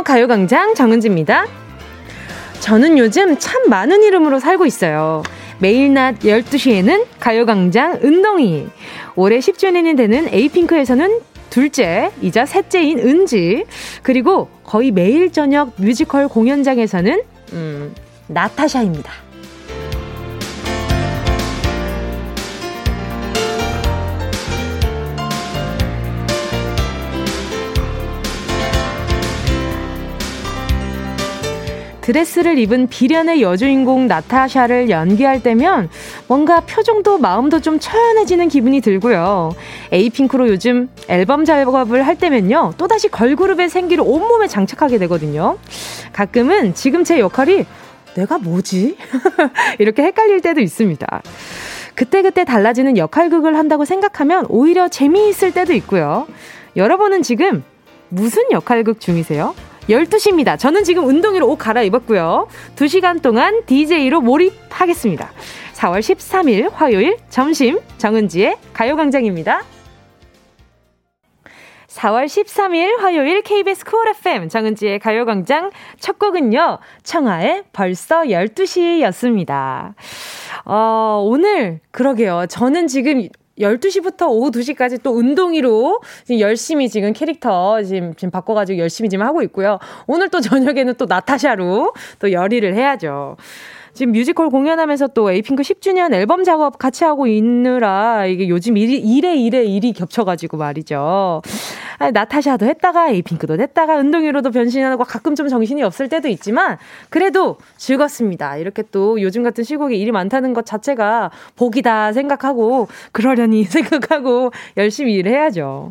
가요광장 정은지입니다. 저는 요즘 참 많은 이름으로 살고 있어요. 매일 낮 12시에는 가요광장 은동이. 올해 10주년이 되는 에이핑크에서는 둘째이자 셋째인 은지. 그리고 거의 매일 저녁 뮤지컬 공연장에서는, 음, 나타샤입니다. 드레스를 입은 비련의 여주인공 나타샤를 연기할 때면 뭔가 표정도 마음도 좀 처연해지는 기분이 들고요. 에이핑크로 요즘 앨범 작업을 할 때면요. 또다시 걸그룹의 생기를 온몸에 장착하게 되거든요. 가끔은 지금 제 역할이 내가 뭐지? 이렇게 헷갈릴 때도 있습니다. 그때그때 달라지는 역할극을 한다고 생각하면 오히려 재미있을 때도 있고요. 여러분은 지금 무슨 역할극 중이세요? 12시입니다. 저는 지금 운동회로 옷 갈아입었고요. 2시간 동안 DJ로 몰입하겠습니다. 4월 13일 화요일 점심 정은지의 가요광장입니다. 4월 13일 화요일 KBS 쿨 FM 정은지의 가요광장 첫 곡은요, 청하의 벌써 12시였습니다. 어, 오늘, 그러게요. 저는 지금 12시부터 오후 2시까지 또 운동이로 지금 열심히 지금 캐릭터 지금, 지금 바꿔가지고 열심히 지금 하고 있고요. 오늘 또 저녁에는 또 나타샤로 또 열일을 해야죠. 지금 뮤지컬 공연하면서 또 에이핑크 10주년 앨범 작업 같이 하고 있느라 이게 요즘 일이, 일에 일에 일이 겹쳐가지고 말이죠. 아, 나타샤도 했다가 에이핑크도 했다가 운동이로도 변신하고 가끔 좀 정신이 없을 때도 있지만 그래도 즐겁습니다. 이렇게 또 요즘 같은 시국에 일이 많다는 것 자체가 복이다 생각하고 그러려니 생각하고 열심히 일해야죠.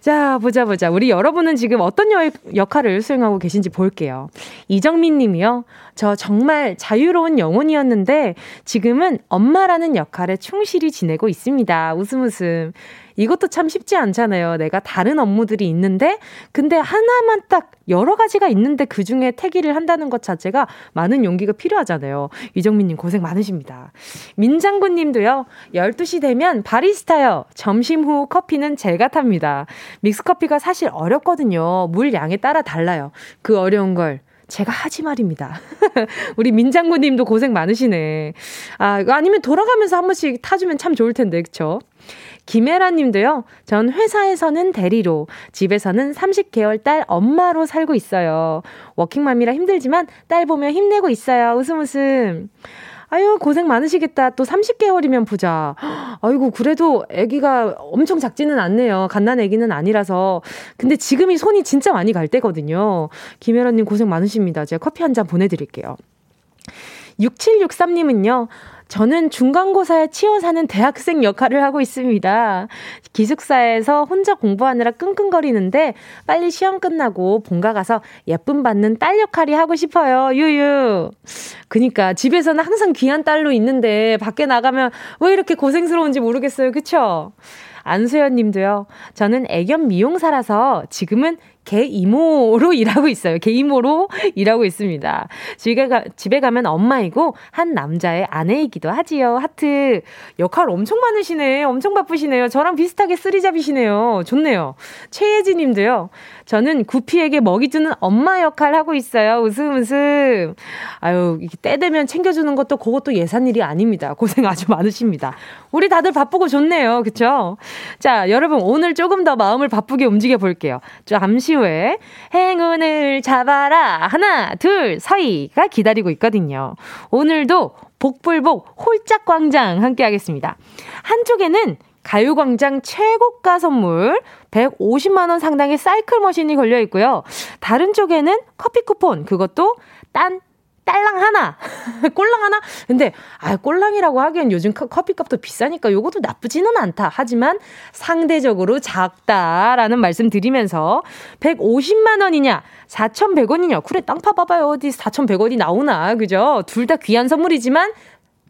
자, 보자, 보자. 우리 여러분은 지금 어떤 여, 역할을 수행하고 계신지 볼게요. 이정민 님이요. 저 정말 자유로운 영혼이었는데 지금은 엄마라는 역할에 충실히 지내고 있습니다. 웃음 웃음. 이것도 참 쉽지 않잖아요. 내가 다른 업무들이 있는데, 근데 하나만 딱 여러 가지가 있는데 그 중에 태기를 한다는 것 자체가 많은 용기가 필요하잖아요. 이정민님 고생 많으십니다. 민장군 님도요, 12시 되면 바리스타요. 점심 후 커피는 제가 탑니다. 믹스커피가 사실 어렵거든요. 물 양에 따라 달라요. 그 어려운 걸 제가 하지 말입니다. 우리 민장군 님도 고생 많으시네. 아, 아니면 돌아가면서 한 번씩 타주면 참 좋을 텐데, 그쵸? 김혜라 님도요, 전 회사에서는 대리로, 집에서는 30개월 딸 엄마로 살고 있어요. 워킹맘이라 힘들지만 딸 보며 힘내고 있어요. 웃음 웃음. 아유, 고생 많으시겠다. 또 30개월이면 보자. 아이고, 그래도 아기가 엄청 작지는 않네요. 갓난 아기는 아니라서. 근데 지금이 손이 진짜 많이 갈 때거든요. 김혜라님 고생 많으십니다. 제가 커피 한 잔 보내드릴게요. 6763님은요, 저는 중간고사에 치여 사는 대학생 역할을 하고 있습니다. 기숙사에서 혼자 공부하느라 끙끙거리는데 빨리 시험 끝나고 본가 가서 예쁨 받는 딸 역할이 하고 싶어요. 유유. 그니까 집에서는 항상 귀한 딸로 있는데 밖에 나가면 왜 이렇게 고생스러운지 모르겠어요. 그쵸? 안수연 님도요. 저는 애견 미용사라서 지금은 개 이모로 일하고 있어요. 개 이모로 일하고 있습니다. 집에, 가, 집에 가면 엄마이고 한 남자의 아내이기도 하지요. 하트. 역할 엄청 많으시네. 엄청 바쁘시네요. 저랑 비슷하게 쓰리잡이시네요. 좋네요. 최예지 님도요. 저는 구피에게 먹이 주는 엄마 역할 하고 있어요. 웃음 웃음. 아유, 이게 때 되면 챙겨주는 것도 그것도 예산일이 아닙니다. 고생 아주 많으십니다. 우리 다들 바쁘고 좋네요. 그쵸? 자, 여러분 오늘 조금 더 마음을 바쁘게 움직여 볼게요. 잠시 후에 행운을 잡아라. 하나, 둘, 서희가 기다리고 있거든요. 오늘도 복불복 홀짝 광장 함께 하겠습니다. 한쪽에는 가요광장 최고가 선물 150만원 상당의 사이클 머신이 걸려 있고요. 다른 쪽에는 커피 쿠폰, 그것도 딴 딸랑 하나, 꼴랑 하나. 근데 아 꼴랑이라고 하기엔 요즘 커피값도 비싸니까 요것도 나쁘지는 않다. 하지만 상대적으로 작다라는 말씀 드리면서 150만 원이냐, 4,100원이냐. 그래 땅 파봐봐요. 어디 4,100원이 나오나, 그죠? 둘 다 귀한 선물이지만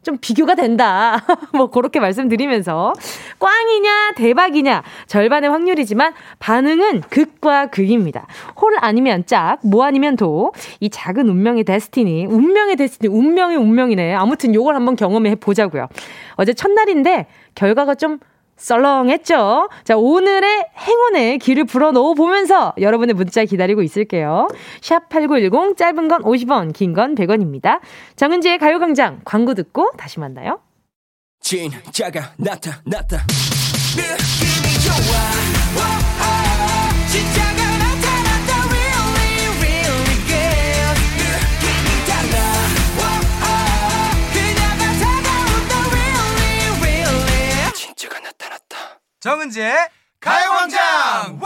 좀 비교가 된다. 뭐 그렇게 말씀드리면서 꽝이냐 대박이냐 절반의 확률이지만 반응은 극과 극입니다. 홀 아니면 짝, 뭐 아니면 도. 이 작은 운명의 데스티니, 운명의 데스티니, 운명의 운명이네. 아무튼 요걸 한번 경험해 보자고요. 어제 첫날인데 결과가 좀 썰렁했죠? 자, 오늘의 행운의 길을 불어 넣어 보면서 여러분의 문자 기다리고 있을게요. 샵 8910, 짧은 건 50원, 긴 건 100원입니다. 정은지의 가요광장 광고 듣고 다시 만나요. 진짜가 나타났다. 느낌이 좋아. 정은지의 가요광장!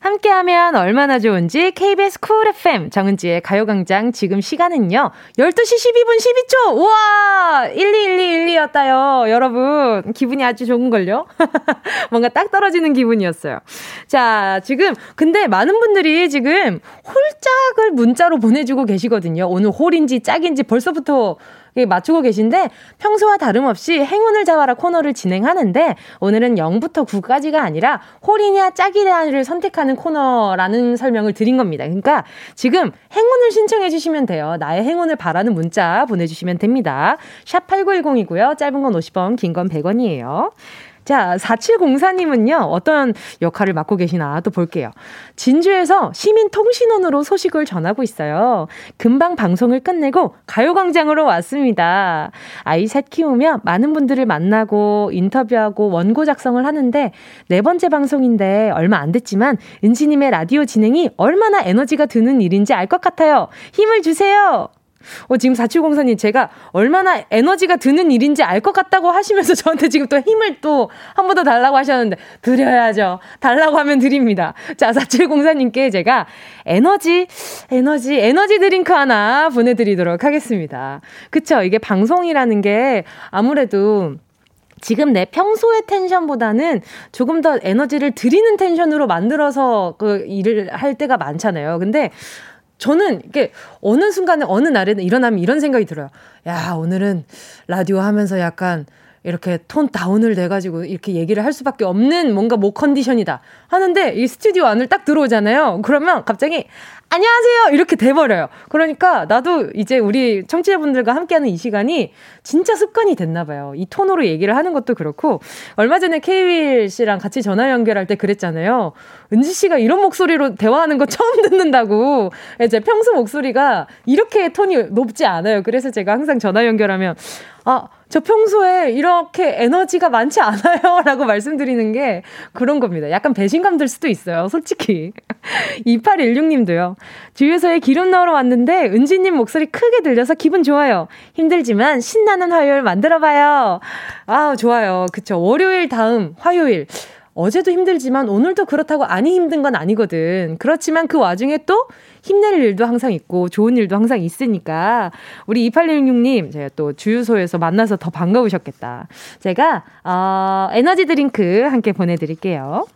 함께하면 얼마나 좋은지 KBS 쿨 FM 정은지의 가요광장 지금 시간은요 12시 12분 12초! 우와! 121212였다요 여러분. 기분이 아주 좋은걸요? 뭔가 딱 떨어지는 기분이었어요. 자 지금 근데 많은 분들이 지금 홀짝을 문자로 보내주고 계시거든요. 오늘 홀인지 짝인지 벌써부터 맞추고 계신데 평소와 다름없이 행운을 잡아라 코너를 진행하는데 오늘은 0부터 9까지가 아니라 홀이냐 짝이냐를 선택하는 코너라는 설명을 드린 겁니다. 그러니까 지금 행운을 신청해 주시면 돼요. 나의 행운을 바라는 문자 보내주시면 됩니다. 샵 8910이고요. 짧은 건 50원, 긴 건 100원이에요. 자, 4704님은요, 어떤 역할을 맡고 계시나 또 볼게요. 진주에서 시민통신원으로 소식을 전하고 있어요. 금방 방송을 끝내고 가요광장으로 왔습니다. 아이 셋 키우며 많은 분들을 만나고 인터뷰하고 원고 작성을 하는데 네 번째 방송인데 얼마 안 됐지만 은지님의 라디오 진행이 얼마나 에너지가 드는 일인지 알 것 같아요. 힘을 주세요! 어, 지금 4704님, 제가 얼마나 에너지가 드는 일인지 알 것 같다고 하시면서 저한테 지금 또 힘을 또 한 번 더 달라고 하셨는데, 드려야죠. 달라고 하면 드립니다. 자, 4704님께 제가 에너지, 에너지, 에너지 드링크 하나 보내드리도록 하겠습니다. 그쵸? 이게 방송이라는 게 아무래도 지금 내 평소의 텐션보다는 조금 더 에너지를 드리는 텐션으로 만들어서 그 일을 할 때가 많잖아요. 근데 저는 이게 어느 순간에 어느 날에는 일어나면 이런 생각이 들어요. 야, 오늘은 라디오 하면서 약간 이렇게 톤 다운을 내가지고 이렇게 얘기를 할 수밖에 없는 뭔가 목 컨디션이다. 하는데 이 스튜디오 안을 딱 들어오잖아요. 그러면 갑자기 안녕하세요! 이렇게 돼버려요. 그러니까 나도 이제 우리 청취자분들과 함께하는 이 시간이 진짜 습관이 됐나 봐요. 이 톤으로 얘기를 하는 것도 그렇고, 얼마 전에 케이윌 씨랑 같이 전화 연결할 때 그랬잖아요. 은지 씨가 이런 목소리로 대화하는 거 처음 듣는다고. 제 평소 목소리가 이렇게 톤이 높지 않아요. 그래서 제가 항상 전화 연결하면, 아, 저 평소에 이렇게 에너지가 많지 않아요. 라고 말씀드리는 게 그런 겁니다. 약간 배신감 들 수도 있어요. 솔직히. 2816님도요. 주유소에 기름 넣으러 왔는데 은지님 목소리 크게 들려서 기분 좋아요. 힘들지만 신나는 화요일 만들어봐요. 아, 좋아요. 그쵸. 월요일 다음 화요일. 어제도 힘들지만 오늘도 그렇다고 아니 힘든 건 아니거든. 그렇지만 그 와중에 또 힘낼 일도 항상 있고 좋은 일도 항상 있으니까 우리 2816님 제가 또 주유소에서 만나서 더 반가우셨겠다. 제가 어, 에너지 드링크 함께 보내드릴게요.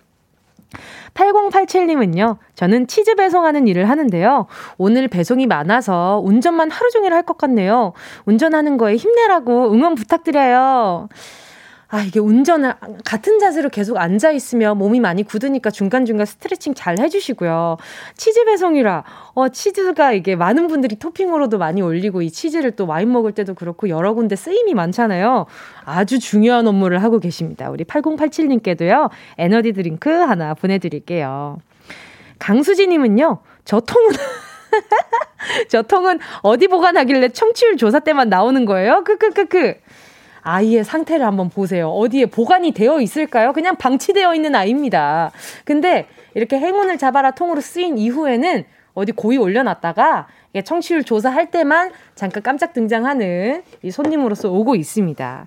8087님은요, 저는 치즈 배송하는 일을 하는데요. 오늘 배송이 많아서 운전만 하루 종일 할 것 같네요. 운전하는 거에 힘내라고 응원 부탁드려요. 아, 이게 운전을 같은 자세로 계속 앉아 있으면 몸이 많이 굳으니까 중간중간 스트레칭 잘 해주시고요. 치즈 배송이라, 어, 치즈가 이게 많은 분들이 토핑으로도 많이 올리고 이 치즈를 또 와인 먹을 때도 그렇고 여러 군데 쓰임이 많잖아요. 아주 중요한 업무를 하고 계십니다. 우리 8087님께도요, 에너지 드링크 하나 보내드릴게요. 강수지님은요, 저 통은, 저 통은 어디 보관하길래 청취율 조사 때만 나오는 거예요? 크크크크. 아이의 상태를 한번 보세요. 어디에 보관이 되어 있을까요? 그냥 방치되어 있는 아이입니다. 근데 이렇게 행운을 잡아라 통으로 쓰인 이후에는 어디 고이 올려놨다가 청취율 조사할 때만 잠깐 깜짝 등장하는 이 손님으로서 오고 있습니다.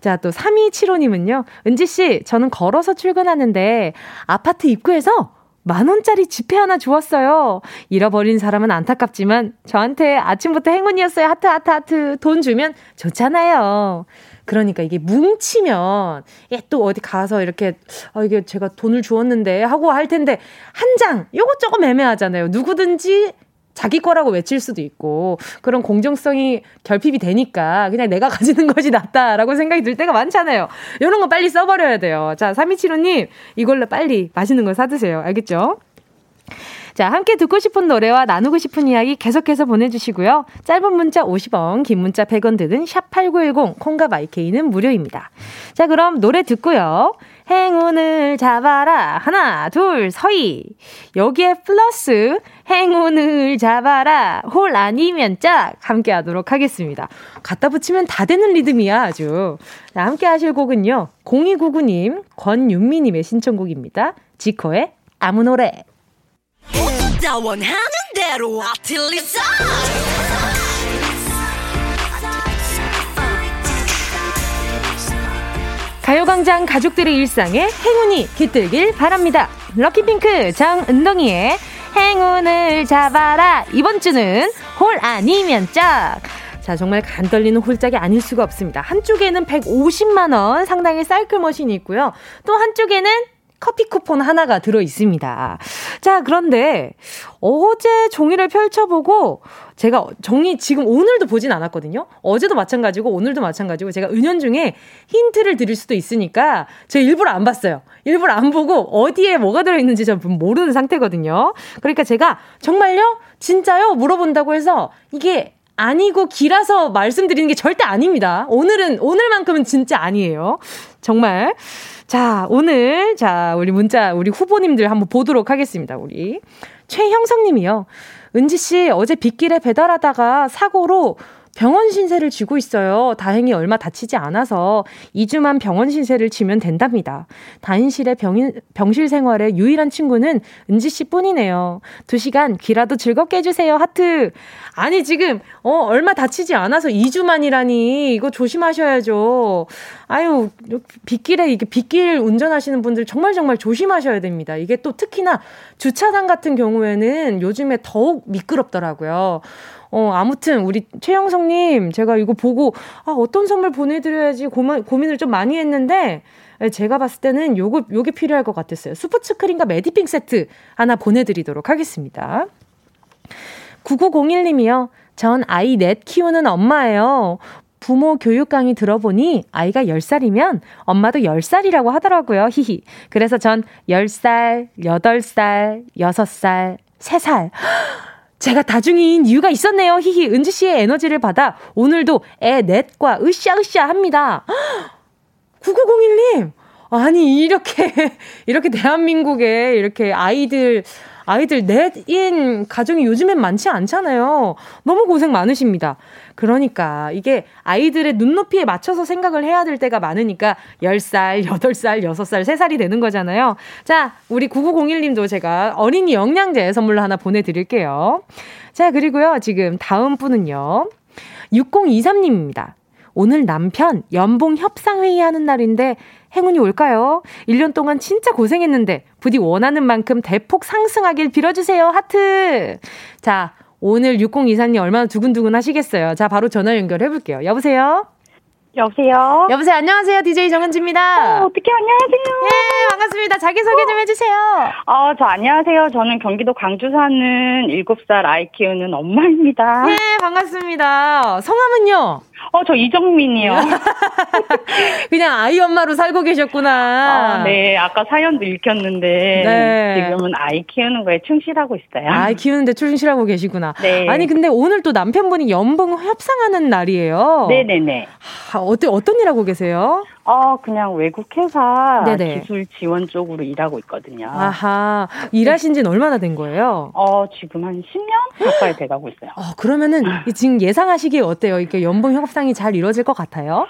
자, 또 3275님은요. 은지씨, 저는 걸어서 출근하는데 아파트 입구에서 만 원짜리 지폐 하나 주었어요. 잃어버린 사람은 안타깝지만 저한테 아침부터 행운이었어요. 하트, 하트, 하트. 돈 주면 좋잖아요. 그러니까 이게 뭉치면, 예, 또 어디 가서 이렇게, 아, 이게 제가 돈을 주었는데 하고 할 텐데, 한 장, 요거 조금 애매하잖아요. 누구든지 자기 거라고 외칠 수도 있고 그런 공정성이 결핍이 되니까 그냥 내가 가지는 것이 낫다라고 생각이 들 때가 많잖아요. 이런 거 빨리 써버려야 돼요. 자, 3275님 이걸로 빨리 맛있는 거 사드세요. 알겠죠? 자, 함께 듣고 싶은 노래와 나누고 싶은 이야기 계속해서 보내주시고요. 짧은 문자 50원, 긴 문자 100원 드는 샵8910, 콩과 마이케이는 무료입니다. 자, 그럼 노래 듣고요. 행운을 잡아라. 하나, 둘, 서희. 여기에 플러스 행운을 잡아라. 홀 아니면 짝. 함께 하도록 하겠습니다. 갖다 붙이면 다 되는 리듬이야, 아주. 자, 함께 하실 곡은요. 0299님, 권윤미님의 신청곡입니다. 지코의 아무 노래. 가요광장 가족들의 일상에 행운이 깃들길 바랍니다. 럭키핑크 장은동이의 행운을 잡아라. 이번 주는 홀 아니면 짝. 자, 정말 간 떨리는 홀짝이 아닐 수가 없습니다. 한쪽에는 150만원 상당의 사이클 머신이 있고요. 또 한쪽에는 커피 쿠폰 하나가 들어 있습니다. 자, 그런데 어제 종이를 펼쳐보고 제가 종이 지금 오늘도 보진 않았거든요. 어제도 마찬가지고 오늘도 마찬가지고 제가 은연중에 힌트를 드릴 수도 있으니까 제가 일부러 안 봤어요. 일부러 안 보고 어디에 뭐가 들어있는지 전 모르는 상태거든요. 그러니까 제가 정말요? 진짜요? 물어본다고 해서 이게 아니고 길어서 말씀드리는 게 절대 아닙니다. 오늘은, 오늘만큼은 진짜 아니에요. 정말. 자, 오늘, 자, 우리 문자, 우리 후보님들 한번 보도록 하겠습니다. 우리. 최형성 님이요. 은지씨, 어제 빗길에 배달하다가 사고로 병원 신세를 쥐고 있어요. 다행히 얼마 다치지 않아서 2주만 병원 신세를 쥐면 된답니다. 다인실의 병인, 병실 생활에 유일한 친구는 은지 씨 뿐이네요. 2시간 귀라도 즐겁게 해주세요. 하트. 아니, 지금, 어, 얼마 다치지 않아서 2주만이라니. 이거 조심하셔야죠. 아유, 빗길에, 이게 빗길 운전하시는 분들 정말 정말 조심하셔야 됩니다. 이게 또 특히나 주차장 같은 경우에는 요즘에 더욱 미끄럽더라고요. 어, 아무튼 우리 최영성님 제가 이거 보고 아, 어떤 선물 보내드려야지 고민, 고민을 좀 많이 했는데 예, 제가 봤을 때는 요거, 요게 필요할 것 같았어요. 스포츠 크림과 메디핑 세트 하나 보내드리도록 하겠습니다. 9901님이요. 전 아이 넷 키우는 엄마예요. 부모 교육 강의 들어보니 아이가 10살이면 엄마도 10살이라고 하더라고요. 히히. 그래서 전 10살, 8살, 6살, 3살. 제가 다중이인 이유가 있었네요. 히히. 은지 씨의 에너지를 받아 오늘도 애 넷과 으쌰으쌰 합니다. 9901님! 아니, 이렇게, 이렇게 대한민국에 이렇게 아이들, 아이들 넷인 가정이 요즘엔 많지 않잖아요. 너무 고생 많으십니다. 그러니까 이게 아이들의 눈높이에 맞춰서 생각을 해야 될 때가 많으니까 10살, 8살, 6살, 3살이 되는 거잖아요. 자, 우리 9901님도 제가 어린이 영양제 선물로 하나 보내드릴게요. 자, 그리고요, 지금 다음 분은요. 6023님입니다. 오늘 남편 연봉 협상회의 하는 날인데 행운이 올까요? 1년 동안 진짜 고생했는데 부디 원하는 만큼 대폭 상승하길 빌어주세요. 하트. 자, 오늘 6024님 얼마나 두근두근 하시겠어요. 자, 바로 전화 연결해 볼게요. 여보세요? 여보세요? 여보세요? 안녕하세요. DJ 정은지입니다. 어, 어떻게 안녕하세요. 예, 반갑습니다. 자기소개 좀 해주세요. 어, 저 안녕하세요. 저는 경기도 광주 사는 7살 아이 키우는 엄마입니다. 예, 반갑습니다. 성함은요? 어, 저 이정민이요. 그냥 아이 엄마로 살고 계셨구나. 어, 네, 아까 사연도 읽혔는데 네. 지금은 아이 키우는 거에 충실하고 있어요. 아이 키우는데 충실하고 계시구나. 네. 아니 근데 오늘 또 남편분이 연봉 협상하는 날이에요. 네네네. 하, 어때 어떤 일 하고 계세요? 어, 그냥 외국 회사 네네. 기술 지원 쪽으로 일하고 있거든요. 아하. 일하신 지는 얼마나 된 거예요? 어, 지금 한 10년 가까이 돼 가고 있어요. 어, 그러면은 지금 예상하시기에 어때요? 이게 연봉 협상이 잘 이루어질 것 같아요?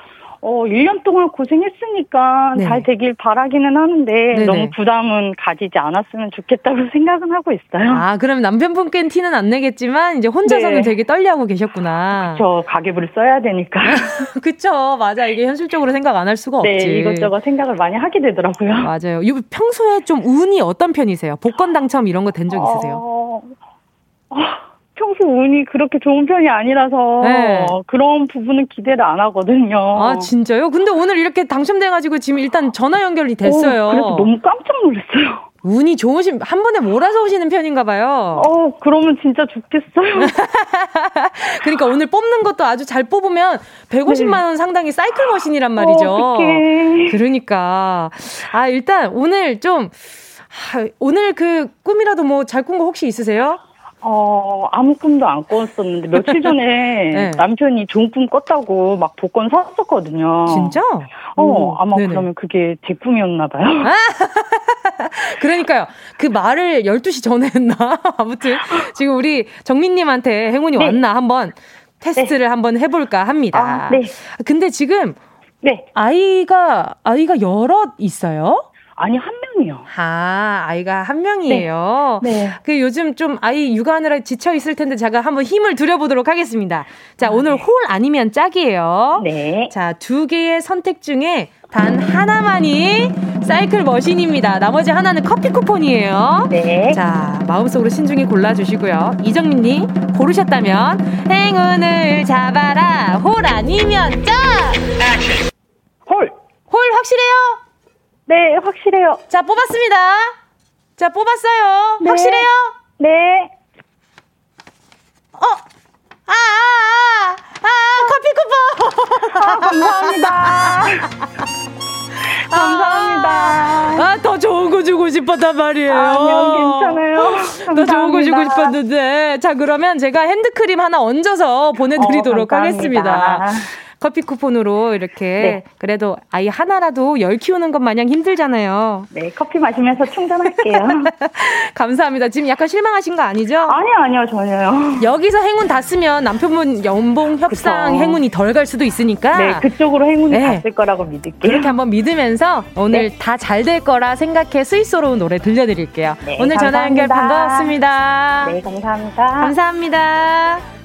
어, 1년 동안 고생했으니까 네네. 잘 되길 바라기는 하는데 네네. 너무 부담은 가지지 않았으면 좋겠다고 생각은 하고 있어요. 아, 그럼 남편분께는 티는 안 내겠지만 이제 혼자서는 네. 되게 떨려하고 계셨구나. 그렇죠. 가계부를 써야 되니까. 그렇죠. 맞아. 이게 현실적으로 생각 안 할 수가 네, 없지. 이것저것 생각을 많이 하게 되더라고요. 맞아요. 평소에 좀 운이 어떤 편이세요? 복권 당첨 이런 거 된 적 있으세요? 어... 어... 평소 운이 그렇게 좋은 편이 아니라서 네. 그런 부분은 기대를 안 하거든요. 아 진짜요? 근데 오늘 이렇게 당첨돼가지고 지금 일단 전화 연결이 됐어요. 오, 그래서 너무 깜짝 놀랐어요. 운이 좋으신 한 번에 몰아서 오시는 편인가 봐요. 어, 그러면 진짜 좋겠어요. 그러니까 오늘 뽑는 것도 아주 잘 뽑으면 150만 원 네. 상당히 사이클 머신이란 말이죠. 어, 그러니까 아 일단 오늘 좀 하, 오늘 그 꿈이라도 뭐 잘 꾼 거 혹시 있으세요? 어, 아무 꿈도 안 꿨었는데, 며칠 전에 네. 남편이 좋은 꿈 꿨다고 막 복권 샀었거든요. 진짜? 어, 오, 아마 네네. 그러면 그게 제 꿈이었나 봐요. 그러니까요. 그 말을 12시 전에 했나? 아무튼, 지금 우리 정민님한테 행운이 네. 왔나? 한번 테스트를 네. 한번 해볼까 합니다. 아, 네. 근데 지금, 네. 아이가, 아이가 여럿 있어요? 아니 한 명이요. 아 아이가 한 명이에요. 네. 네. 그 요즘 좀 아이 육아하느라 지쳐 있을 텐데 제가 한번 힘을 들여보도록 하겠습니다. 자 아, 오늘 네. 홀 아니면 짝이에요. 네. 자두 개의 선택 중에 단 하나만이 사이클 머신입니다. 나머지 하나는 커피 쿠폰이에요. 네. 자 마음속으로 신중히 골라주시고요. 이정민님 고르셨다면 행운을 잡아라 홀 아니면 짝. 홀. 홀 확실해요? 네, 확실해요. 자, 뽑았습니다. 자, 뽑았어요. 네. 확실해요? 네. 어, 아, 아, 아, 아, 커피 쿠폰! 아, 감사합니다. 감사합니다. 아, 더 좋은 거 주고 싶었단 말이에요. 아니요, 괜찮아요. 감사합니다. 더 좋은 거 주고 싶었는데. 자, 그러면 제가 핸드크림 하나 얹어서 보내드리도록 어, 하겠습니다. 커피 쿠폰으로 이렇게 네. 그래도 아이 하나라도 열 키우는 것 마냥 힘들잖아요. 네, 커피 마시면서 충전할게요. 감사합니다. 지금 약간 실망하신 거 아니죠? 아니요, 아니요, 전혀요. 여기서 행운 다 쓰면 남편분 연봉 협상 그쵸. 행운이 덜 갈 수도 있으니까. 네, 그쪽으로 행운이 네. 갔을 거라고 믿을게요. 이렇게 한번 믿으면서 오늘 네. 다잘 될 거라 생각해 스위스로운 노래 들려드릴게요. 네, 오늘 감사합니다. 전화 연결 반가웠습니다. 네, 감사합니다. 감사합니다.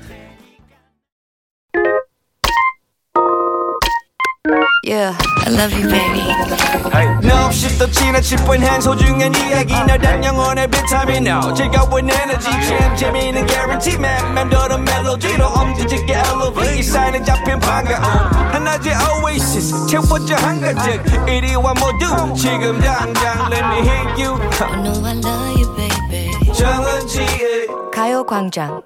Yeah, I love you, baby. 너 없이 또 지나칠 뻔한 소중한 이야기. 너란 영혼의 비타민 No 즐거운 에너지 참 재미있는 guarantee man. 맴도는 멜로디로 엄지짓게 elevate. 이 사인은 잡힌 반가움 하나의 oasis 채워져 한가득 이리와 모두 지금 당장 let me hit you. I know I love you, baby. 정은지의 가요광장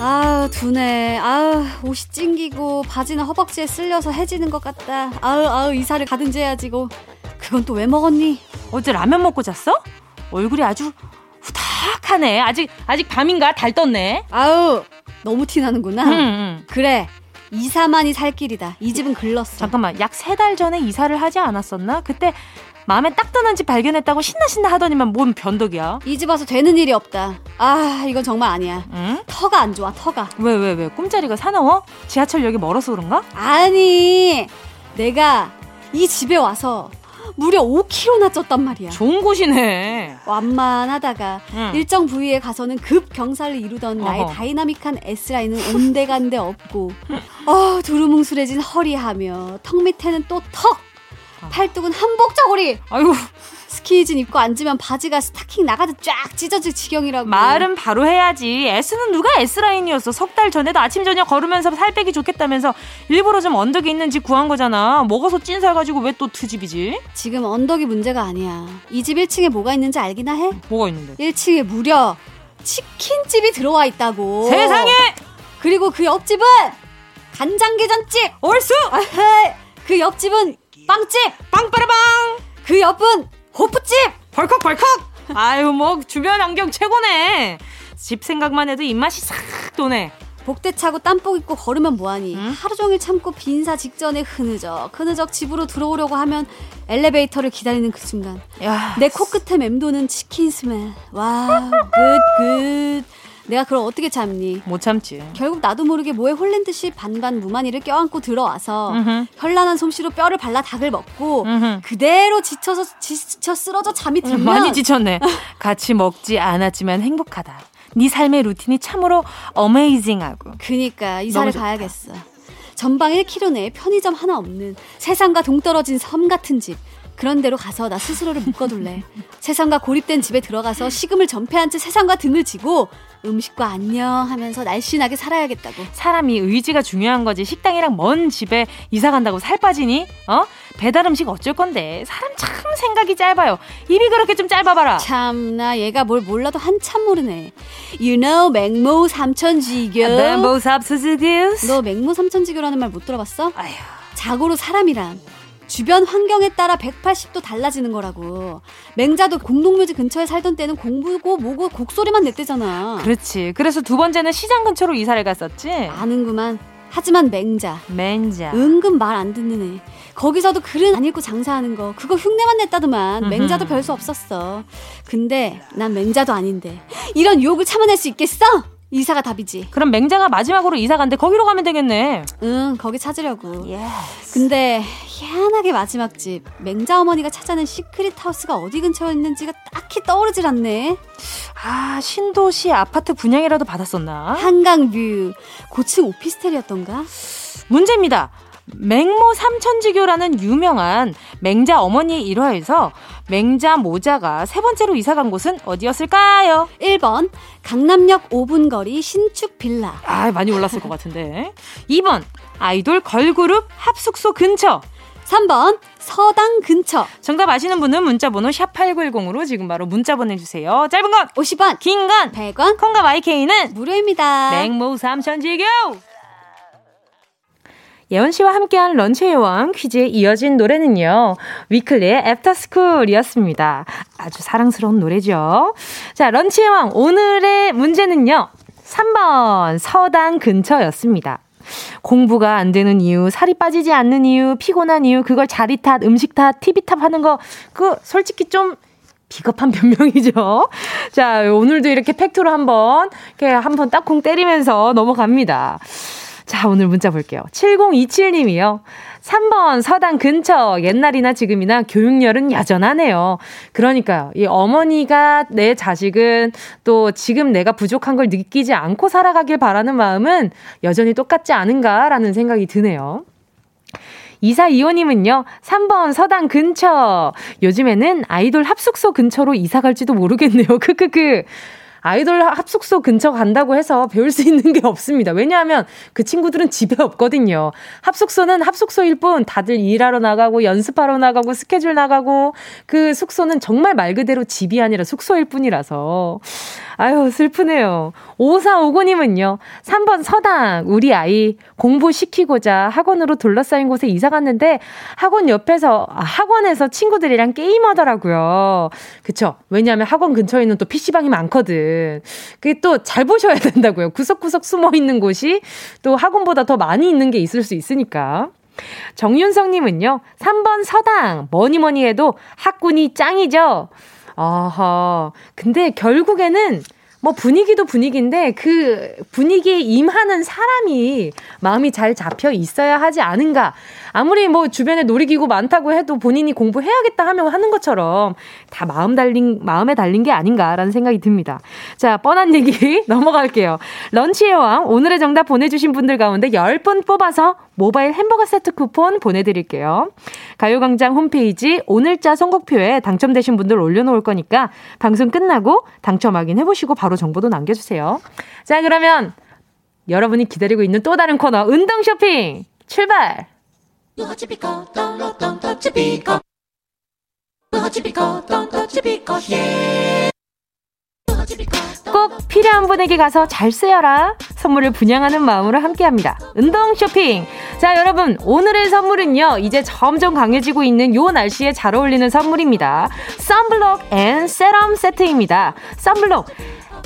아우 두네 아우 옷이 찡기고 바지는 허벅지에 쓸려서 해지는 것 같다. 아우 아우 이사를 가든지 해야지 고 그건 또 왜 먹었니? 어제 라면 먹고 잤어? 얼굴이 아주 후닥하네. 아직 아직 밤인가? 달 떴네. 아우 너무 티나는구나. 응, 응. 그래 이사만이 살 길이다. 이 집은 글렀어. 잠깐만 약 세 달 전에 이사를 하지 않았었나? 그때 마음에 딱 드는 집 발견했다고 신나 신나 하더니만 뭔 변덕이야. 이 집 와서 되는 일이 없다. 아 이건 정말 아니야. 응? 터가 안 좋아 터가. 왜 왜 왜, 꿈자리가 사나워? 지하철역이 멀어서 그런가? 아니 내가 이 집에 와서 무려 5kg나 쪘단 말이야. 좋은 곳이네. 완만하다가 응. 일정 부위에 가서는 급 경사를 이루던 어허. 나의 다이나믹한 S라인은 온데간데 없고 어, 두루뭉술해진 허리하며 턱 밑에는 또 턱! 팔뚝은 한복 저고리. 아유. 스키니진 입고 앉으면 바지가 스타킹 나가듯 쫙 찢어질 지경이라고. 말은 바로 해야지. S는 누가 S라인이었어. 석 달 전에도 아침 저녁 걸으면서 살 빼기 좋겠다면서 일부러 좀 언덕이 있는 집 구한 거잖아. 먹어서 찐 살 가지고 왜또 트집이지? 지금 언덕이 문제가 아니야. 이 집 1층에 뭐가 있는지 알기나 해? 뭐가 있는데? 1층에 무려 치킨집이 들어와 있다고. 세상에! 그리고 그 옆집은 간장게장집! 얼쑤! 그 옆집은 빵집! 빵빠라빵! 그 옆은 호프집! 벌컥벌컥! 아유, 뭐, 주변 환경 최고네. 집 생각만 해도 입맛이 싹 도네. 복대 차고 땀복 입고 걸으면 뭐하니? 응? 하루 종일 참고 빈사 직전에 흐느적 흐느적 집으로 들어오려고 하면 엘리베이터를 기다리는 그 순간 내 코끝에 맴도는 치킨 smell 와 good good 내가 그걸 어떻게 참니? 못 참지. 결국 나도 모르게 뭐에 홀린 듯이 반반 무 많이를 껴안고 들어와서 음흠. 현란한 솜씨로 뼈를 발라 닭을 먹고 음흠. 그대로 지쳐서 지쳐 쓰러져 잠이 들면 많이 지쳤네. 같이 먹지 않았지만 행복하다. 네 삶의 루틴이 참으로 어메이징하고. 그니까 이사를 가야겠어. 전방 1km 내에 편의점 하나 없는 세상과 동떨어진 섬 같은 집. 그런 데로 가서 나 스스로를 묶어둘래. 세상과 고립된 집에 들어가서 식음을 전폐한 채 세상과 등을 지고 음식과 안녕 하면서 날씬하게 살아야겠다고. 사람이 의지가 중요한 거지. 식당이랑 먼 집에 이사 간다고 살 빠지니? 어? 배달 음식 어쩔 건데 사람 참 생각이 짧아요. 입이 그렇게 좀 짧아봐라. 참나 얘가 뭘 몰라도 한참 모르네. You know 맹모 삼천지교. 맹모 삼천지교. 너 맹모 삼천지교라는 말 못 들어봤어? 아휴. 자고로 사람이란 주변 환경에 따라 180도 달라지는 거라고. 맹자도 공동묘지 근처에 살던 때는 공부고 뭐고 곡소리만 냈대잖아. 그렇지. 그래서 두 번째는 시장 근처로 이사를 갔었지. 아는구만. 하지만 맹자. 맹자. 은근 말 안 듣는 애. 거기서도 글은 안 읽고 장사하는 거. 그거 흉내만 냈다더만. 맹자도 별 수 없었어. 근데 난 맹자도 아닌데. 이런 유혹을 참아낼 수 있겠어? 이사가 답이지. 그럼 맹자가 마지막으로 이사 간대 거기로 가면 되겠네. 응, 거기 찾으려고. Yes. 근데 희한하게 마지막 집 맹자 어머니가 찾아낸 secret house가 어디 근처에 있는지가 딱히 떠오르질 않네. 아, 신도시 아파트 분양이라도 받았었나? 한강 view 고층 오피스텔이었던가? 문제입니다. 맹모 삼천지교라는 유명한 맹자 어머니의 일화에서 맹자 모자가 세 번째로 이사 간 곳은 어디였을까요? 1번 강남역 5분 거리 신축 빌라. 아, 많이 올랐을 것 같은데. 2번 아이돌 걸그룹 합숙소 근처. 3번 서당 근처. 정답 아시는 분은 문자 번호 샵 8910으로 지금 바로 문자 보내 주세요. 짧은 건 50원, 긴 건 100원, 콩과 마이케이는 무료입니다. 맹모 삼천지교! 예원 씨와 함께한 런치의 왕 퀴즈에 이어진 노래는요. 위클리의 애프터스쿨이었습니다. 아주 사랑스러운 노래죠. 자, 런치의 왕 오늘의 문제는요. 3번 서당 근처였습니다. 공부가 안 되는 이유, 살이 빠지지 않는 이유, 피곤한 이유, 그걸 자리 탓, 음식 탓, TV 탓 하는 거, 그 솔직히 좀 비겁한 변명이죠. 자, 오늘도 이렇게 팩트로 한번, 이렇게 한번 딱콩 때리면서 넘어갑니다. 자, 오늘 문자 볼게요. 7027님이요. 3번 서당 근처 옛날이나 지금이나 교육열은 여전하네요. 그러니까요. 이 어머니가 내 자식은 또 지금 내가 부족한 걸 느끼지 않고 살아가길 바라는 마음은 여전히 똑같지 않은가라는 생각이 드네요. 이사 이호님은요, 3번 서당 근처. 요즘에는 아이돌 합숙소 근처로 이사 갈지도 모르겠네요. 크크크. 아이돌 합숙소 근처 간다고 해서 배울 수 있는 게 없습니다. 왜냐하면 그 친구들은 집에 없거든요. 합숙소는 합숙소일 뿐 다들 일하러 나가고 연습하러 나가고 스케줄 나가고 그 숙소는 정말 말 그대로 집이 아니라 숙소일 뿐이라서 아유, 슬프네요. 5459님은요, 3번 서당, 우리 아이 공부시키고자 학원으로 둘러싸인 곳에 이사 갔는데, 학원 옆에서, 아, 학원에서 친구들이랑 게임하더라고요. 그쵸. 왜냐하면 학원 근처에 있는 또 PC방이 많거든. 그게 또 잘 보셔야 된다고요. 구석구석 숨어 있는 곳이 또 학원보다 더 많이 있는 게 있을 수 있으니까. 정윤성님은요, 3번 서당, 뭐니 뭐니 해도 학군이 짱이죠? 아하. 근데 결국에는 뭐 분위기도 분위기인데 그 분위기에 임하는 사람이 마음이 잘 잡혀 있어야 하지 않은가. 아무리 뭐 주변에 놀이기구 많다고 해도 본인이 공부해야겠다 하면 하는 것처럼 다 마음 달린, 마음에 달린 게 아닌가라는 생각이 듭니다. 자, 뻔한 얘기 넘어갈게요. 런치의 왕, 오늘의 정답 보내주신 분들 가운데 10분 뽑아서 모바일 햄버거 세트 쿠폰 보내드릴게요. 가요광장 홈페이지 오늘자 선곡표에 당첨되신 분들 올려놓을 거니까 방송 끝나고 당첨 확인해보시고 바로 정보도 남겨주세요. 자, 그러면 여러분이 기다리고 있는 또 다른 코너, 운동 쇼핑! 출발! 꼭 필요한 분에게 가서 잘 쓰여라. 선물을 분양하는 마음으로 함께 합니다. 운동 쇼핑. 자, 여러분, 오늘의 선물은요, 이제 점점 강해지고 있는 요 날씨에 잘 어울리는 선물입니다. Sunblock and serum 세트입니다. 썬블록.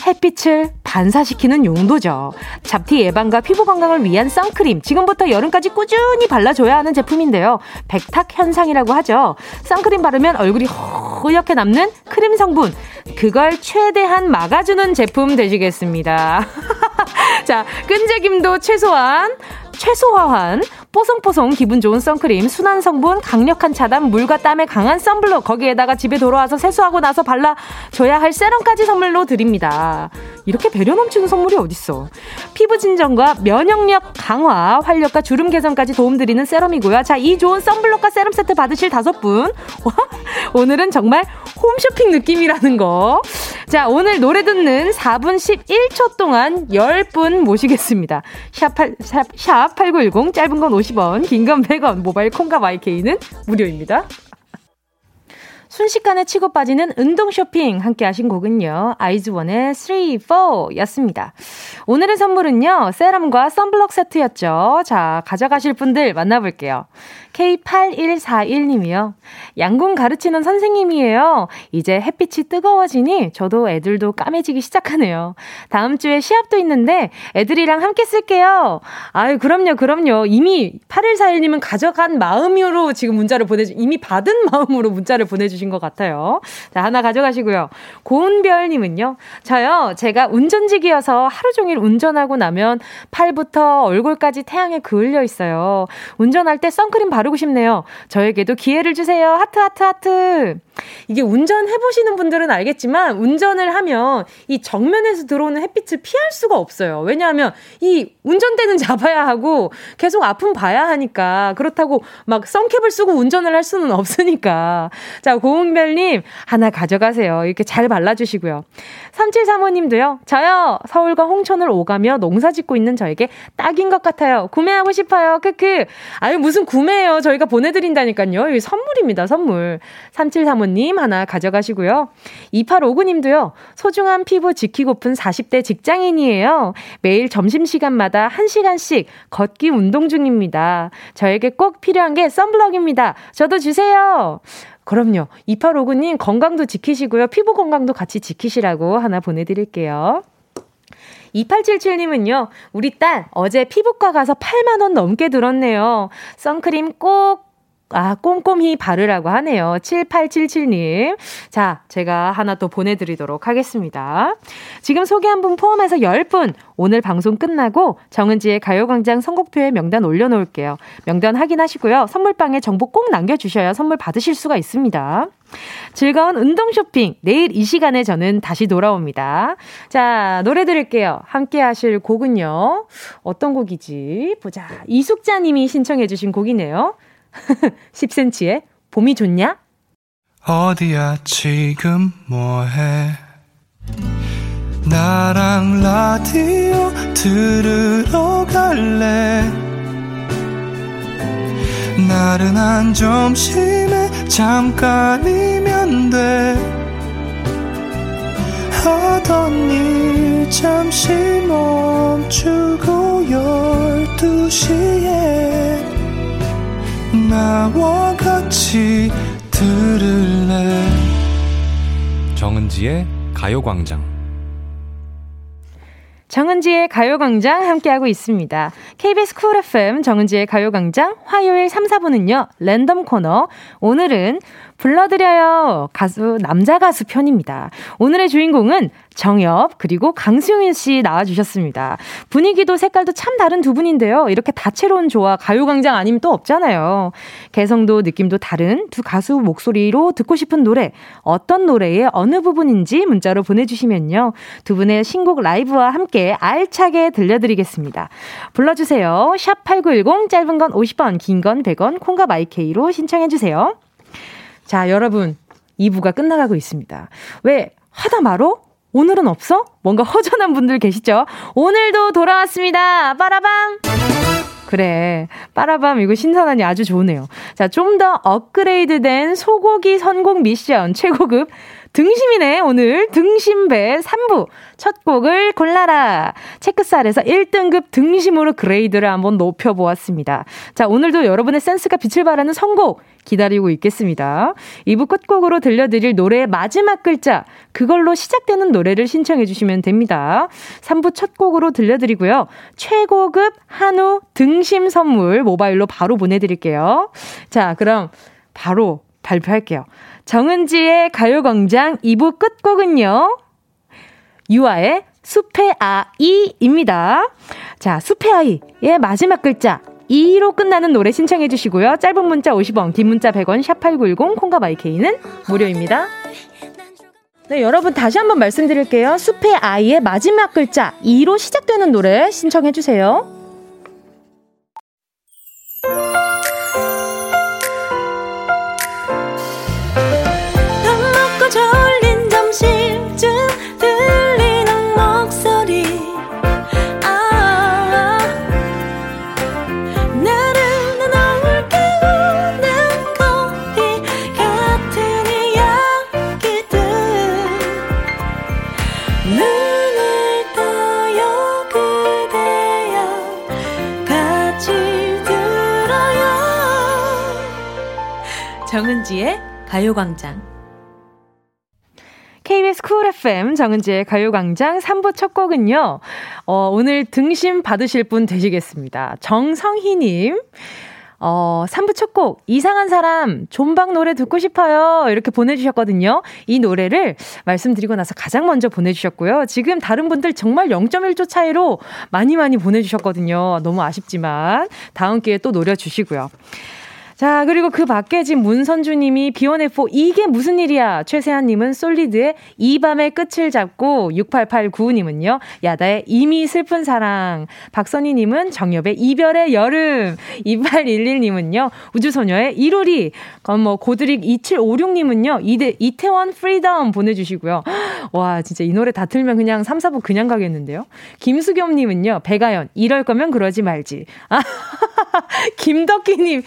햇빛을 반사시키는 용도죠. 잡티 예방과 피부 건강을 위한 선크림. 지금부터 여름까지 꾸준히 발라줘야 하는 제품인데요. 백탁 현상이라고 하죠. 선크림 바르면 얼굴이 허옇게 남는 크림 성분. 그걸 최대한 막아주는 제품 되시겠습니다. 자, 끈적임도 최소한 최소화한 뽀송뽀송 기분 좋은 선크림, 순한 성분, 강력한 차단, 물과 땀에 강한 선블록, 거기에다가 집에 돌아와서 세수하고 나서 발라줘야 할 세럼까지 선물로 드립니다. 이렇게 배려 넘치는 선물이 어딨어. 피부 진정과 면역력 강화, 활력과 주름 개선까지 도움드리는 세럼이고요. 자, 이 좋은 선블록과 세럼 세트 받으실 다섯 분. 오늘은 정말 홈쇼핑 느낌이라는 거. 자, 오늘 노래 듣는 4분 11초 동안 10분 모시겠습니다. 샵, 8, 샵, 샵 8910, 짧은 건 50원, 긴 건 100원, 모바일 콩과 YK는 무료입니다. 순식간에 치고 빠지는 운동 쇼핑 함께 하신 곡은요. 아이즈원의 3, 4 였습니다. 오늘의 선물은요. 세럼과 썬블럭 세트였죠. 자, 가져가실 분들 만나볼게요. K8141님이요. 양궁 가르치는 선생님이에요. 이제 햇빛이 뜨거워지니 저도 애들도 까매지기 시작하네요. 다음 주에 시합도 있는데 애들이랑 함께 쓸게요. 아유, 그럼요, 그럼요. 이미 8141님은 가져간 마음으로 지금 문자를 보내주, 이미 받은 마음으로 문자를 보내주신 것 같아요. 자, 하나 가져가시고요. 고은별님은요. 저요, 제가 운전직이어서 하루 종일 운전하고 나면 팔부터 얼굴까지 태양에 그을려 있어요. 운전할 때 선크림 바르 바르고 싶네요. 저에게도 기회를 주세요. 하트, 하트, 하트. 이게 운전해보시는 분들은 알겠지만, 운전을 하면 이 정면에서 들어오는 햇빛을 피할 수가 없어요. 왜냐하면 이 운전대는 잡아야 하고, 계속 아픔 봐야 하니까. 그렇다고 막 선캡을 쓰고 운전을 할 수는 없으니까. 자, 고은별님, 하나 가져가세요. 이렇게 잘 발라주시고요. 3735님도요, 저요, 서울과 홍천을 오가며 농사 짓고 있는 저에게 딱인 것 같아요. 구매하고 싶어요. 크크. 아유, 무슨 구매예요. 저희가 보내드린다니까요. 이 선물입니다, 선물. 3735님 하나 가져가시고요. 2859님도요. 소중한 피부 지키고픈 40대 직장인이에요. 매일 점심시간마다 1시간씩 걷기 운동 중입니다. 저에게 꼭 필요한 게 썬블럭입니다. 저도 주세요. 그럼요. 2859님 건강도 지키시고요. 피부 건강도 같이 지키시라고 하나 보내드릴게요. 2877님은요, 우리 딸 어제 피부과 가서 8만원 넘게 들었네요. 선크림 꼭 아, 꼼꼼히 바르라고 하네요. 7877님. 자, 제가 하나 또 보내드리도록 하겠습니다. 지금 소개한 분 포함해서 10분, 오늘 방송 끝나고 정은지의 가요광장 선곡표에 명단 올려놓을게요. 명단 확인하시고요. 선물방에 정보 꼭 남겨주셔야 선물 받으실 수가 있습니다. 즐거운 운동 쇼핑. 내일 이 시간에 저는 다시 돌아옵니다. 자, 노래 들을게요. 함께 하실 곡은요. 어떤 곡이지? 보자. 이숙자 님이 신청해 주신 곡이네요. 10cm의 봄이 좋냐? 어디야 지금 뭐해 나랑 라디오 들으러 갈래 나른한 점심에 잠깐이면 돼. 하던 일 잠시 멈추고 열두 시에 나와 같이 들을래? 정은지의 가요광장 정은지의 가요광장 함께하고 있습니다. KBS 쿨 FM 정은지의 가요광장 화요일 3, 4분은요. 랜덤 코너 오늘은 불러드려요. 가수, 남자 가수 편입니다. 오늘의 주인공은 정엽, 그리고 강수민 씨 나와주셨습니다. 분위기도 색깔도 참 다른 두 분인데요. 이렇게 다채로운 조화, 가요광장 아니면 또 없잖아요. 개성도 느낌도 다른 두 가수 목소리로 듣고 싶은 노래, 어떤 노래의 어느 부분인지 문자로 보내주시면요. 두 분의 신곡 라이브와 함께 알차게 들려드리겠습니다. 불러주세요. 샵 8910, 짧은 건 50원, 긴 건 100원, 콩과 my K로 신청해주세요. 자, 여러분. 2부가 끝나가고 있습니다. 왜 하다 말어? 오늘은 없어? 뭔가 허전한 분들 계시죠? 오늘도 돌아왔습니다. 빠라밤! 그래. 빠라밤 이거 신선하니 아주 좋으네요. 자, 좀 더 업그레이드 된 소고기 선곡 미션 최고급 등심이네, 오늘. 등심배 3부. 첫 곡을 골라라. 체크살에서 1등급 등심으로 그레이드를 한번 높여보았습니다. 자, 오늘도 여러분의 센스가 빛을 발하는 선곡 기다리고 있겠습니다. 2부 끝곡으로 들려드릴 노래의 마지막 글자, 그걸로 시작되는 노래를 신청해주시면 됩니다. 3부 첫 곡으로 들려드리고요. 최고급 한우 등심 선물 모바일로 바로 보내드릴게요. 자, 그럼 바로 발표할게요. 정은지의 가요광장 2부 끝곡은요. 유아의 숲의 아이입니다. 자, 숲의 아이의 마지막 글자 2로 끝나는 노래 신청해 주시고요. 짧은 문자 50원, 긴 문자 100원, 샵8910, 콩과 마이케이는 무료입니다. 네, 여러분 다시 한번 말씀드릴게요. 숲의 아이의 마지막 글자 2로 시작되는 노래 신청해 주세요. 정은지의 가요광장. KBS Cool FM 정은지의 가요광장 3부 첫 곡은요, 어, 오늘 등심 받으실 분 되시겠습니다. 정성희님. 어, 3부 첫 곡, 이상한 사람, 존박 노래 듣고 싶어요. 이렇게 보내주셨거든요. 이 노래를 말씀드리고 나서 가장 먼저 보내주셨고요. 지금 다른 분들 정말 0.1초 차이로 많이 많이 보내주셨거든요. 너무 아쉽지만, 다음 기회에 또 노려주시고요. 자, 그리고 그 밖에 지금 문선주님이 B1F4 이게 무슨 일이야? 최세한님은 솔리드의 이 밤의 끝을 잡고 6889님은요. 야다의 이미 슬픈 사랑. 박선희님은 정엽의 이별의 여름. 2811님은요. 우주소녀의 이루리. 뭐 고드립 2756님은요. 이대, 이태원 Freedom 보내주시고요. 와, 진짜 이 노래 다 틀면 그냥 3, 4부 그냥 가겠는데요. 김수겸님은요. 백아연 이럴 거면 그러지 말지. 아, 김덕기님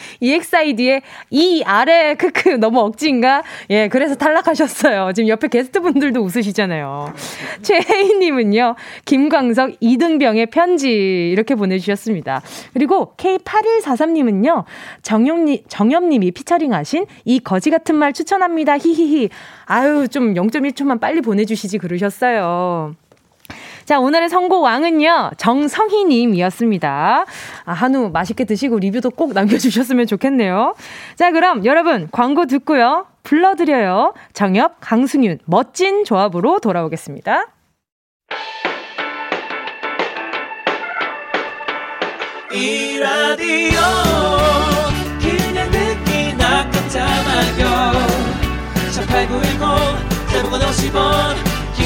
EXID의 이 아래 크크 너무 억지인가? 예, 그래서 탈락하셨어요. 지금 옆에 게스트분들도 웃으시잖아요. 최혜인님은요, 김광석 이등병의 편지 이렇게 보내주셨습니다. 그리고 K8143님은요, 정영님, 정엽님이 피처링하신 이 거지 같은 말 추천합니다. 히히히. 아유, 좀 0.1초만 빨리 보내주시지 그러셨어요. 자, 오늘의 선곡왕은요, 정성희님이었습니다. 아, 한우 맛있게 드시고 리뷰도 꼭 남겨주셨으면 좋겠네요. 자, 그럼 여러분, 광고 듣고요. 불러드려요. 정엽, 강승윤, 멋진 조합으로 돌아오겠습니다. 이 라디오 그냥 듣기나 깜짝마요 18910 대목원 50원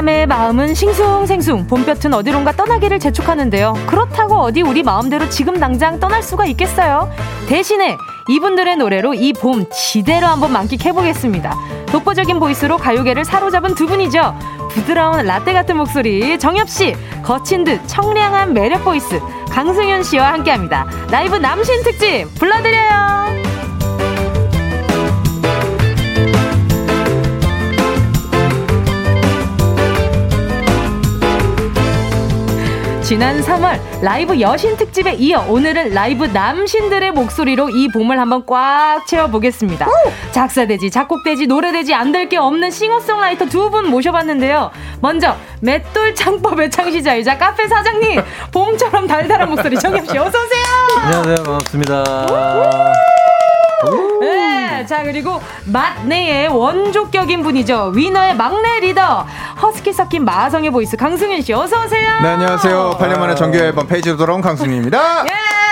봄바람의 마음은 싱숭생숭 봄볕은 어디론가 떠나기를 재촉하는데요. 그렇다고 어디 우리 마음대로 지금 당장 떠날 수가 있겠어요? 대신에 이분들의 노래로 이 봄 지대로 한번 만끽해보겠습니다. 독보적인 voice로 가요계를 사로잡은 두 분이죠. 부드러운 라떼 같은 목소리 정엽 씨, 거친 듯 청량한 매력 voice 강승윤 씨와 함께합니다. 라이브 남신 특집 불러드려요. 지난 3월 라이브 여신 특집에 이어 오늘은 라이브 남신들의 목소리로 이 봄을 한번 꽉 채워보겠습니다. 작사되지, 작곡되지, 노래되지 안 될 게 없는 싱어송라이터 두 분 모셔봤는데요. 먼저 맷돌 창법의 창시자이자 카페 사장님 봄처럼 달달한 목소리 정엽 씨 어서 오세요. 안녕하세요 반갑습니다. 네, 자 그리고 막내의 원조격인 분이죠. 위너의 막내 리더 허스키 섞인 마성의 voice 강승윤 씨 어서 오세요. 네, 안녕하세요. 8년 만에 정규 앨범 페이지로 돌아온 강승윤입니다. 예!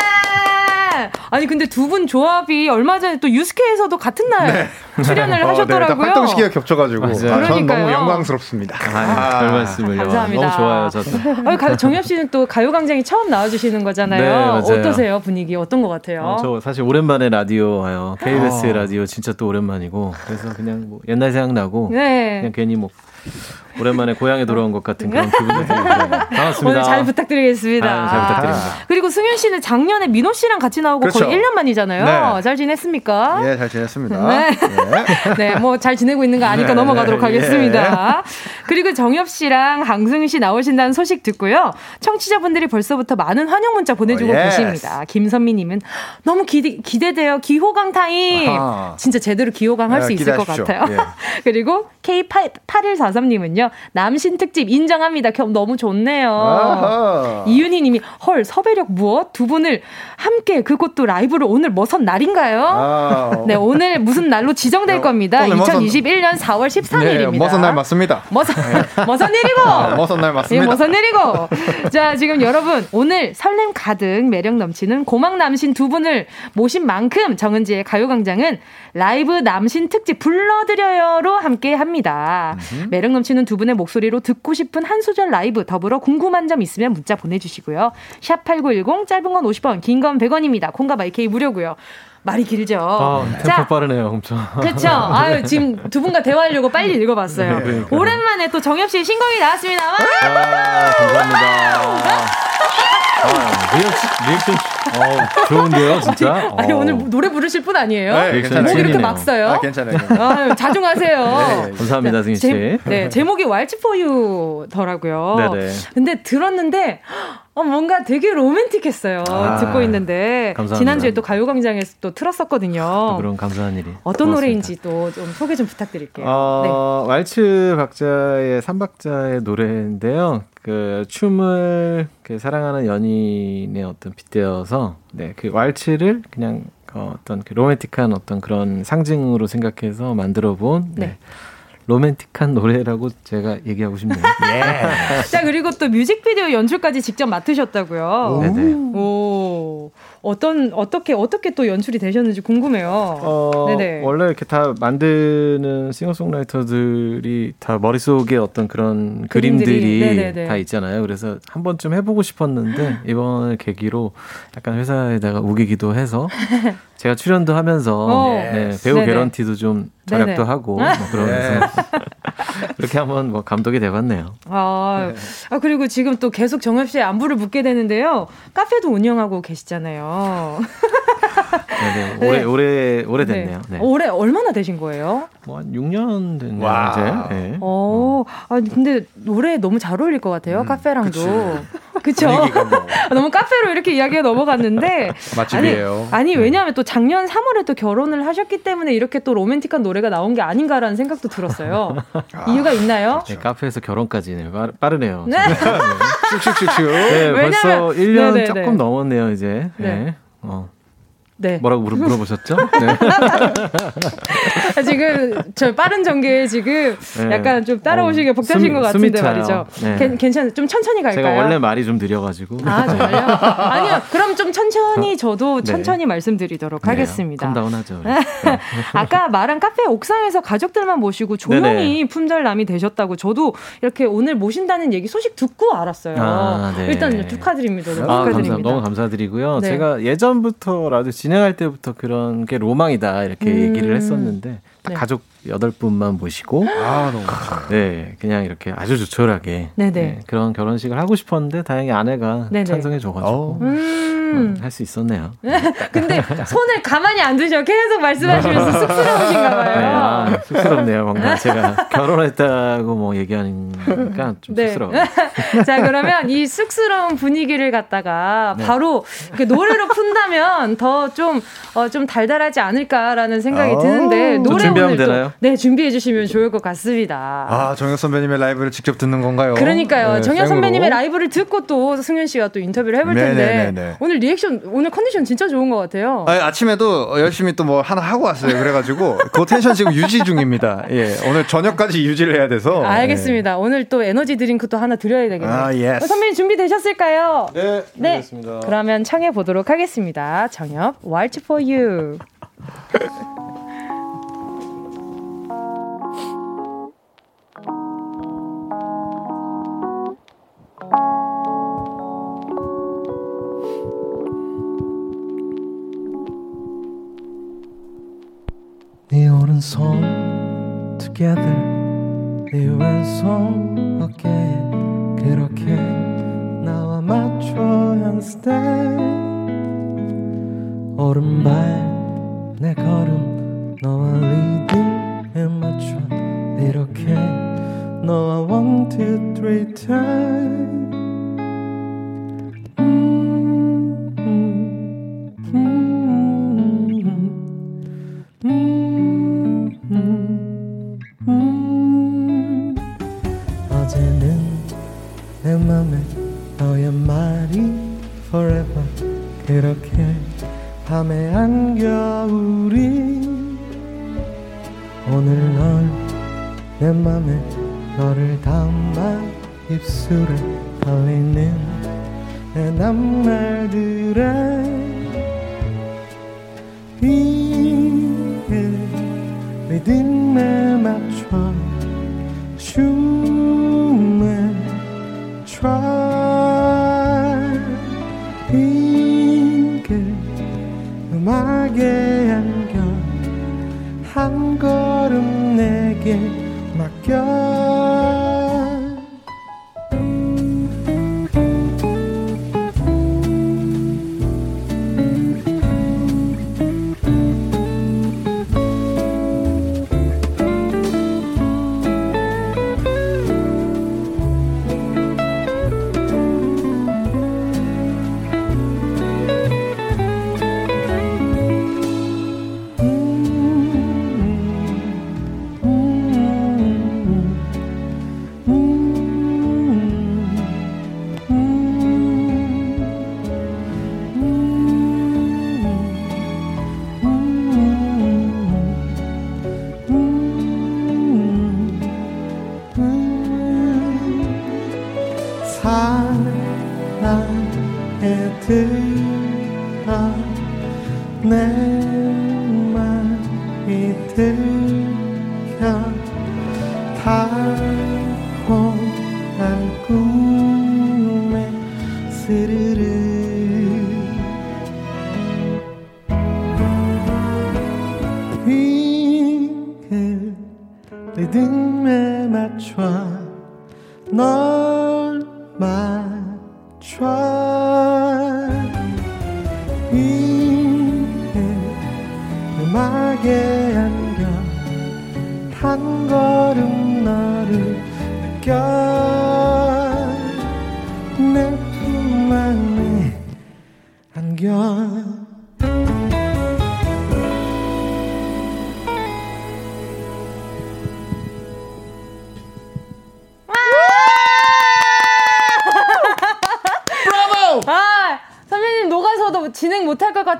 아니 근데 두 분 조합이 얼마 전에 또 유스케에서도 같은 날 출연을 어, 하셨더라고요. 네, 활동 시기가 겹쳐가지고. 아, 전 그러니까요. 너무 영광스럽습니다. 아, 별 말씀을요. 감사합니다. 너무 좋아요, 저도. 아니, 가- 정엽 씨는 또 가요광장에 처음 나와주시는 거잖아요. 네, 맞아요. 어떠세요 분위기 어떤 것 같아요? 어, 저 사실 오랜만에 라디오 와요. KBS 어. 라디오 진짜 또 오랜만이고 그래서 그냥 뭐 옛날 생각나고 네. 그냥 괜히 뭐 오랜만에 고향에 돌아온 것 같은 그런 기분도 들고 그래요. 반갑습니다. 오늘 잘 부탁드리겠습니다. 아, 잘 부탁드립니다. 그리고 승윤 씨는 작년에 민호 씨랑 같이 나오고 그렇죠. 거의 1년 만이잖아요. 네. 잘 지냈습니까? 예, 잘 지냈습니다. 네. 예. 네, 뭐 잘 지내고 있는 거 아니까 네, 넘어가도록 네, 하겠습니다. 그리고 정엽 씨랑 강승윤 씨 나오신다는 소식 듣고요. 청취자분들이 벌써부터 많은 환영 문자 보내주고 오, yes. 계십니다. 김선미 님은 너무 기대, 기대돼요. 귀호강 타임. 아하. 진짜 제대로 귀호강 할 네, 수 있을 것. 같아요. 예. 그리고 K8143님은요. 남신 특집 인정합니다. 겸 너무 좋네요. 아하. 이윤희 님이 헐 섭외력 무엇? 두 분을 함께 그것도 라이브를 오늘 머선 날인가요? 아, 네, 오늘 무슨 날로 지정될 네, 겁니다. 오늘 머선- 2021년 4월 13일입니다. 네, 머선 날 맞습니다. 머선, 머선 일이고! 아, 머선 날 예, 맞습니다. 머선 일이고! 자, 지금 여러분, 오늘 설렘 가득 매력 넘치는 고막 남신 두 분을 모신 만큼 정은지의 가요광장은 라이브 남신 특집 불러드려요로 함께 합니다. 매력 넘치는 두 분의 목소리로 듣고 싶은 한 소절 라이브 더불어 궁금한 점 있으면 문자 보내주시고요. 샵 8910 짧은 건 50원, 긴 건 100원입니다. 콩과 마이케이 무료고요. 말이 길죠. 아, 템포 빠르네요, 엄청. 그렇죠. 아유, 지금 두 분과 대화하려고 빨리 읽어봤어요. 네, 오랜만에 또 정엽 씨의 신곡이 나왔습니다. 와! 아, reaction, reaction, 어, 좋은데요, 진짜? 아니, 어. 오늘 노래 부르실 분 아니에요? 네, 리액션 괜찮아요. 목 이렇게. 막 써요? 아, 괜찮아요. 아유, 자중하세요. 네, 감사합니다, 승윤 씨. 제, 네, 제목이 Waltz For You더라고요. 네네. 근데 들었는데 어, 뭔가 되게 로맨틱했어요. 아, 듣고 있는데 감사합니다. 지난주에 또 가요광장에서 또 틀었었거든요. 또 그런 감사한 일이. 어떤 고맙습니다. 노래인지 또 좀 소개 좀 부탁드릴게요. 어, 왈츠 박자의 삼박자의 노래인데요. 그 춤을 그 사랑하는 연인의 어떤 빗대어서 네, 그 왈츠를 그냥 어, 어떤 그 로맨틱한 어떤 그런 상징으로 생각해서 만들어 본 네. 네. 로맨틱한 노래라고 제가 얘기하고 싶네요. 네. 자 그리고 또 뮤직비디오 연출까지 직접 맡으셨다고요. 네네. 오 어떤 어떻게 어떻게 또 연출이 되셨는지 궁금해요. 어, 네네. 원래 이렇게 다 만드는 싱어송라이터들이 다 머릿속에 어떤 그런 그림들이, 그림들이 네네네. 다 있잖아요. 그래서 한 번쯤 해보고 싶었는데 이번을 계기로 약간 회사에다가 우기기도 해서 제가 출연도 하면서 오. 네, 배우 네네. 개런티도 좀 절약도 네네. 하고 뭐 그러면서 그렇게 한번 뭐 감독이 돼봤네요. 아, 아 그리고 지금 또 계속 정엽 씨의 안부를 묻게 되는데요. 카페도 운영하고 계시잖아요. 네, 네. 오래 오래 오래 됐네요. 네. 올해 얼마나 되신 거예요? 뭐 한 6년 됐네요. 와. 이제. 네. 어, 아 근데 노래 너무 잘 어울릴 것 같아요. 카페랑도. 그쵸? 뭐. 너무 카페로 이렇게 이야기가 넘어갔는데. 맛집이에요. 아니, 아니, 왜냐하면 또 작년 3월에 또 결혼을 하셨기 때문에 이렇게 또 로맨틱한 노래가 나온 게 아닌가라는 생각도 들었어요. 이유가 있나요? 네, 카페에서 결혼까지는 빠르, 빠르네요. 네. 슉슉슉슉. 네, 왜냐면- 벌써 1년 네네네. 조금 넘었네요, 이제. 네. 네. 어, 네. 뭐라고 물어, 물어보셨죠? 네. 아, 지금 저 빠른 전개에 지금 네. 약간 좀 따라오시기 어, 숨이- 것 같은데. 말이죠. 네. 괜- 괜찮, 좀 천천히 갈까요? 제가 원래 말이 좀 느려가지고. 아 정말요? 아니요. 그럼 좀 천천히 저도 네. 천천히 말씀드리도록 네, 하겠습니다. 컴다운하죠. 우리. 아까 말한 카페 옥상에서 가족들만 모시고 조용히 네네. 품절남이 되셨다고 저도 이렇게 오늘 모신다는 얘기 소식 듣고 알았어요. 아, 네. 일단 축하드립니다. 너무 아, 감사, 축하드립니다. 너무 감사드리고요. 네. 제가 예전부터 라디오 진행할 때부터 그런 게 로망이다 이렇게 음. 얘기를 했었는데 딱 네. 가족 여덟 분만 모시고 아, 너무 감사합니다. 네 그냥 이렇게 아주 조촐하게 네네. 네, 그런 결혼식을 하고 싶었는데 다행히 아내가 네네. 찬성해 줘가지고 어우. 음. 할수 있었네요. 근데 손을 가만히 안 두셔. 계속 말씀하시면서 쑥스러우신가 네, 봐요. 아, 쑥스럽네요. 뭔가 제가 결혼했다고 뭐 얘기하니까 좀 네. 쑥스러워요. 자, 그러면 이 쑥스러운 분위기를 갖다가 네. 바로 그 노래로 푼다면 더 좀, 어, 좀 달달하지 않을까라는 생각이 오. 드는데, 또 노래 준비하면 되나요? 네, 준비해 주시면 좋을 것 같습니다. 아, 정혁 선배님의 라이브를 직접 듣는 건가요? 그러니까요. 네, 생으로. 선배님의 라이브를 듣고 또 승윤 씨가 또 인터뷰를 해볼 텐데 네네네네. 오늘 리액션 오늘 컨디션 진짜 좋은 것 같아요. 아, 아침에도 열심히 또 뭐 하나 하고 왔어요. 그래가지고 그 텐션 지금 유지 중입니다. 예, 오늘 저녁까지 유지를 해야 돼서. 알겠습니다. 오늘 또 에너지 드링크 또 하나 드려야 되겠네요. 아, yes. 어, 선배님 준비되셨을까요? 네, 네. 알겠습니다. 그러면 청해 보도록 하겠습니다. 정엽, Waltz For You. 네 오른손 together. 네 왼손 어깨에 그렇게 나와 맞춰 한 step 오른발 내 걸음 너와 리듬에 맞춰. 이렇게 너와 one two three time 음, 음, 음, 음, forever. 그렇게 안겨 우리 오늘 널 내 맘에 너를 담아 입술에 달리는 내 낱말들에 이게 리듬에 맞춰 춤에 try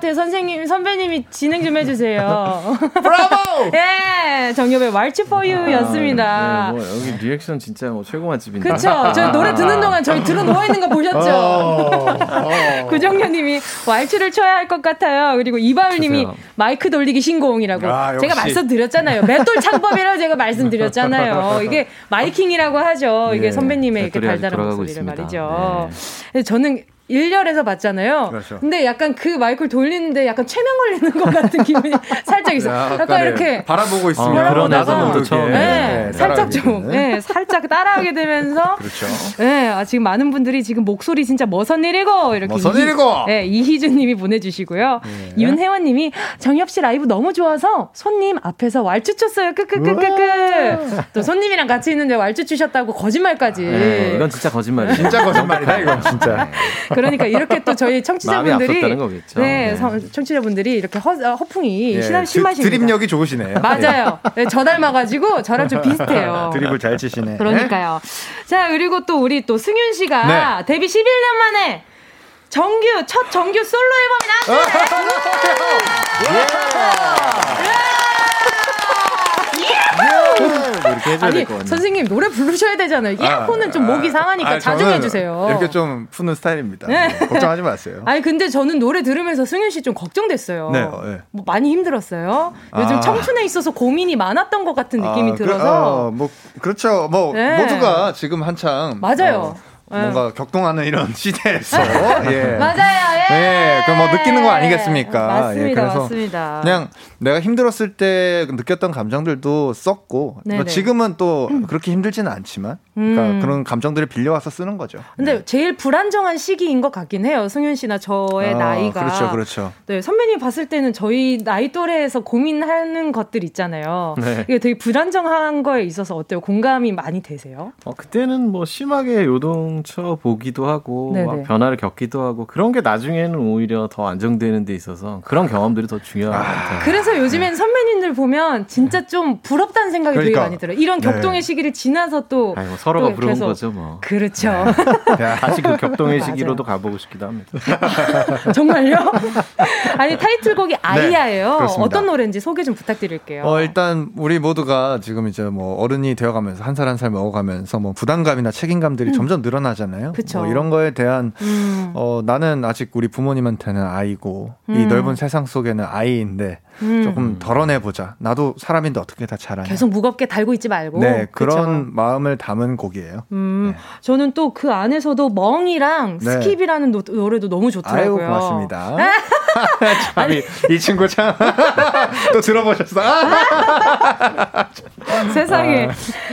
같아요. 선생님, 선배님이 진행 좀 해주세요. 브라보! 예, 정엽의 Waltz For You였습니다. 네, 뭐 여기 리액션 진짜 뭐 최고 맛집인데. 그쵸. 저 노래 듣는 동안 저희 들어 누워 있는 거 어, 보셨죠? 구정현님이 왈츠를 춰야 할 것 같아요. 그리고 이바울님이. 마이크 돌리기 신공이라고. 아. 제가 말씀드렸잖아요. 맷돌 창법이라고 제가 말씀드렸잖아요. 이게 miking이라고 하죠. 이게 예, 선배님의 이렇게 달달한 목소리를 있습니다. 말이죠. 근데 저는 1열에서 봤잖아요. 그렇죠. 근데 약간 그 마이크를 돌리는데 약간 최면 걸리는 것 같은 기분이 살짝 있어요. 약간 약간의 이렇게 바라보고 있으면 어, 그런 나도 애정도 모르게 처음에. 네, 살짝 좀. 네, 살짝 따라하게 되면서. 그렇죠. 네, 아, 지금 많은 분들이 지금 목소리 진짜 머선 일이고 이렇게 머선 이희- 일이고! 네, 이희준님이 보내주시고요. 네. 윤혜원님이 정엽 씨 라이브 너무 좋아서 손님 앞에서 왈츠 쳤어요. 크크크크크. 또 손님이랑 같이 있는데 왈츠 추셨다고 거짓말까지. 네, 이건 진짜 거짓말이에요. 진짜 거짓말이다 이거 진짜. 그러니까 이렇게 또 저희 청취자분들이. 네, 네. 성- 청취자분들이 이렇게 허, 어, 허풍이 예, 심하, 드- 심하십니다. 드립력이 좋으시네요. 맞아요. 네, 저 닮아가지고 저랑 좀 비슷해요. 예. 드립을 잘 치시네. 그러니까요. 자, 그리고 또 우리 또 승윤 씨가 네. 데뷔 11년 만에 정규, 첫 정규 솔로 앨범이 나왔어요. 이렇게 해줘야 아니, 될것 같네요. 선생님 노래 부르셔야 되잖아요. 이어폰은 좀 목이 상하니까 아, 자중해 주세요. 이렇게 좀 푸는 스타일입니다. 네. 네, 걱정하지 마세요. 아니 근데 저는 노래 들으면서 승윤 씨 좀 걱정됐어요. 네, 어, 네. 뭐 많이 힘들었어요. 요즘 아. 청춘에 있어서 고민이 많았던 것 같은 느낌이 아, 그- 들어서 어, 뭐 그렇죠. 뭐 네. 모두가 지금 한창 맞아요. 어, 뭔가 격동하는 이런 시대에서 예. 맞아요. 예. 네, 그뭐 느끼는 거 아니겠습니까? 맞습니다. 예, 그래서 맞습니다. 그냥 내가 힘들었을 때 느꼈던 감정들도 썼고 뭐. 지금은 또 그렇게 힘들지는 않지만 그러니까 음. 그런 감정들을 빌려와서 쓰는 거죠. 근데 제일 불안정한 시기인 것 같긴 해요. 승윤 씨나 저의 아, 나이가. 그렇죠, 그렇죠. 네, 선배님 봤을 때는 저희 나이 또래에서 고민하는 것들 있잖아요. 네. 이게 되게 불안정한 거에 있어서 어때요? 공감이 많이 되세요? 어, 그때는 뭐 심하게 요동쳐 보기도 하고 변화를 겪기도 하고 그런 게 나중에는 오히려 더 안정되는 데 있어서 그런 경험들이 더 중요한 것 같아요. 그래서 요즘엔 선배님들 보면 진짜 좀 부럽다는 생각이 되게 그러니까. 많이 들어요. 이런 네. 격동의 시기를 지나서 또. 아이고, 서로가 또 부러운 계속- 거죠 뭐. 그렇죠. 다시 그 격동의. 시기로도 가보고 싶기도 합니다. 정말요? 아니, 타이틀곡이 아이야예요. 네. 어떤 노래인지 소개 좀 부탁드릴게요. 어, 일단 우리 모두가 지금 이제 뭐 어른이 되어가면서 한 살 한 살 먹어가면서 뭐 부담감이나 책임감들이 점점 늘어나잖아요. 음. 그쵸. 뭐 이런 거에 대한 음. 어 나는 아직 우리 부모님한테는 아이고 이 음. 넓은 세상 속에는 아이인데 음. 조금 덜어내 보자. 나도 사람인데 어떻게 다 잘하냐. 계속 무겁게 달고 있지 말고. 네 그런 그쵸? 마음을 담은 곡이에요. 음, 저는 또 그 안에서도 멍이랑 네. skip이라는 노, 노래도 너무 아유 좋더라고요. 고맙습니다. 참, 이, 이 친구 참 또 들어보셨어? 아, 세상에.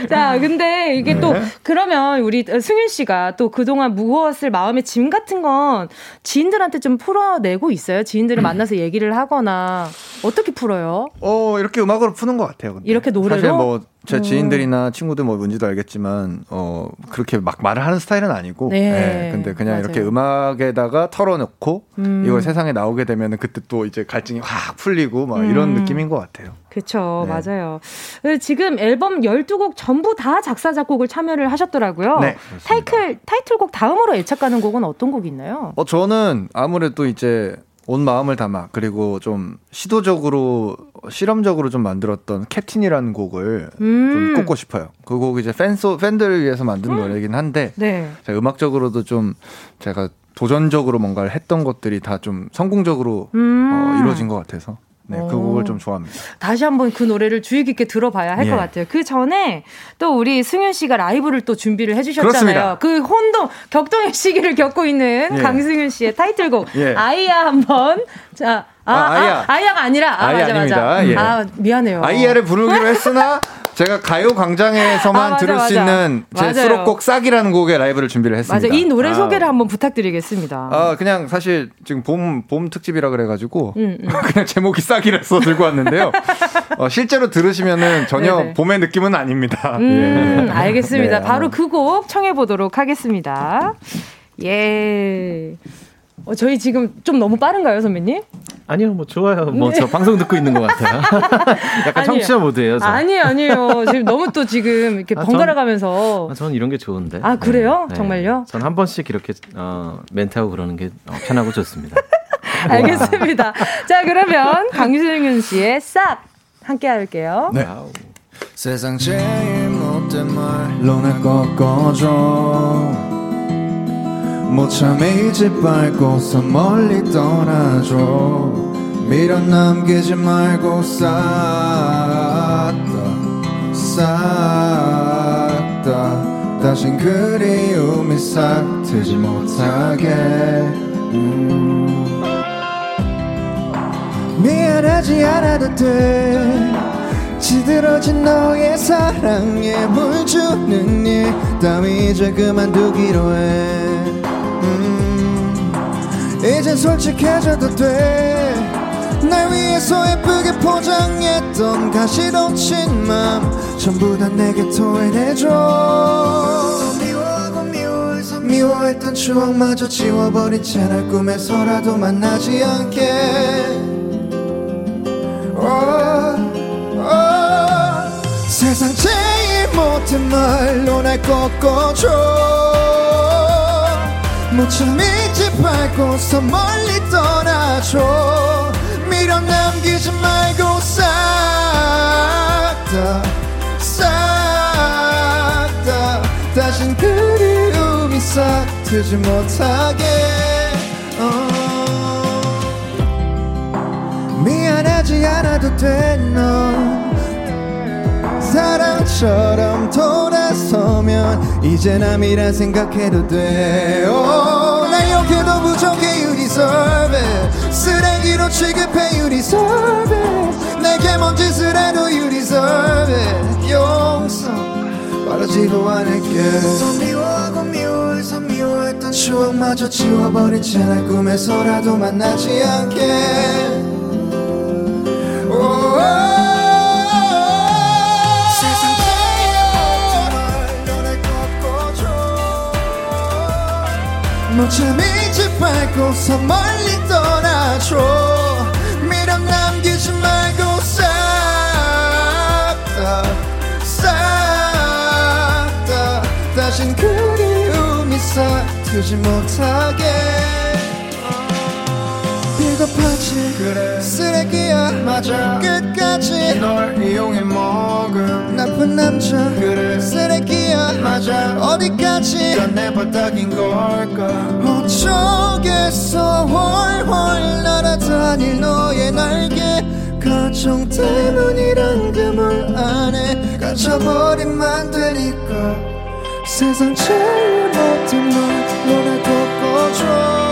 자, 근데 이게 또 네. 그러면 우리 승윤 씨가 또 그동안 무거웠을 마음의 짐 같은 건 지인들한테 좀 풀어내고 있어요. 지인들을 만나서 얘기를 하거나 어떻게 풀어요? 어 이렇게 음악으로 푸는 것 같아요. 근데. 이렇게 노래로? 사실 뭐제 음. 지인들이나 친구들 뭐 뭔지도 알겠지만 어 그렇게 막 말을 하는 스타일은 아니고. 네. 네, 근데 그냥 맞아요. 이렇게 음악에다가 털어놓고 음. 이걸 세상에 나오게 되면 은 그때 또 이제 갈증이 확 풀리고 막 이런 음. 느낌인 것 같아요. 그쵸, 네. 맞아요. 그 지금 앨범 12곡 전부 다 작사, 작곡을 참여를 하셨더라고요. 네, 타이틀, 타이틀곡 다음으로 애착 가는 곡은 어떤 곡이 있나요? 어 저는 아무래도 이제 온 마음을 담아 그리고 좀 시도적으로 실험적으로 좀 만들었던 캡틴이라는 곡을 음. 좀 꼽고 싶어요. 그 곡이 이제 팬소 팬들을 위해서 만든 노래이긴 한데 네. 제가 음악적으로도 좀 제가 도전적으로 뭔가를 했던 것들이 다 좀 성공적으로 음. 어, 이루어진 것 같아서 네, 그 오. 곡을 좀 좋아합니다. 다시 한번 그 노래를 주의 깊게 들어봐야 할것 예. 같아요. 그 전에 또 우리 승윤 씨가 라이브를 또 준비를 해주셨잖아요. 그렇습니다. 그 혼동, 격동의 시기를 겪고 있는 예. 강승윤 씨의 타이틀곡 예. 아이야 한번 자. 아, 아, 아이야. 아, 이야가 아니라 아, 아이 맞아, 맞아. 아닙니다. 예. 아 미안해요. 아이야를 부르기로 했으나 제가 가요 광장에서만 아, 맞아, 들을 수 맞아. 있는 제 맞아요. 수록곡 싹이라는 곡의 라이브를 준비를 했습니다. 맞아. 이 노래 아. 소개를 한번 부탁드리겠습니다. 아 그냥 사실 지금 봄 봄 특집이라 그래가지고 음, 음. 그냥 제목이 싹이라서 들고 왔는데요. 어, 실제로 들으시면은 전혀 네네. 봄의 느낌은 아닙니다. 음, 예. 알겠습니다. 네, 바로. 그 곡 청해 보도록 하겠습니다. 예. 어, 저희 지금 좀 너무 빠른가요, 선배님? 아니요, 뭐 좋아요. 뭐 네. 저 방송 듣고 있는 것 같아요. 약간 청취자 모드예요. 저. 아니에요, 아니에요. 지금 너무 또 지금 이렇게 아, 번갈아 가면서. 아, 저는 이런 게 좋은데. 아, 그래요? 정말요? 저는 한 번씩 이렇게 어, 멘트하고 그러는 게 어, 편하고 좋습니다. 알겠습니다. 자, 그러면 강승윤 씨의 싹 함께 할게요. 네. 세상 제일 못된 말로 날 꺾어줘 못 참아 이집 밟고서 멀리 떠나줘. 미련 남기지 말고 싹다 싹다. 다신 그리움이 싹 트지 못하게. 음. 미안하지 않아도 돼. 지들어진 너의 사랑에 물 주는 일. 따위 이제 그만두기로 해. 음, 이제 솔직해져도 돼날 위해서 예쁘게 포장했던 가시동친 맘 전부 다 내게 토해내줘. 미워하고 미워해서 미워했던 추억마저 지워버린 채날 꿈에서라도 만나지 않게. 어, 어. 세상 제일 못한 말로 날 꺾어줘 무참 이집 밟고서 멀리 떠나줘. 미련 남기지 말고 싹다 싹다. 다신 그리움이 싹 트지 못하게. 어. 미안하지 않아도 돼너. 사랑처럼 돌아 서면 이제 남이라 생각해도 돼 oh, 날 욕해도 부족해 you deserve it 쓰레기로 취급해 you deserve it 내게 뭔 짓을 해도 you deserve it 용서 바라지도 않을게. 더 미워하고 미워해서 미워했던 추억마저 지워버린 채날 꿈에서라도 만나지 않게 무참 이집 밟고서 멀리 떠나줘. 미련 남기지 말고 싹다 싹다. 다신 그리움이 싹트지 못하게 비겁하지. 그래. 쓰레기야. 맞아. 끝까지. 널 이용해 조금 나쁜 남자. 그래. 쓰레기야. 맞아. 어디까지. 내 바닥인 걸까? 어쩌겠어. 홀홀 날아다닐 너의 날개. 가정 때문이란 그물 안에 갇혀버린 만되니까. 세상 제일 못된 말 노래 덮어줘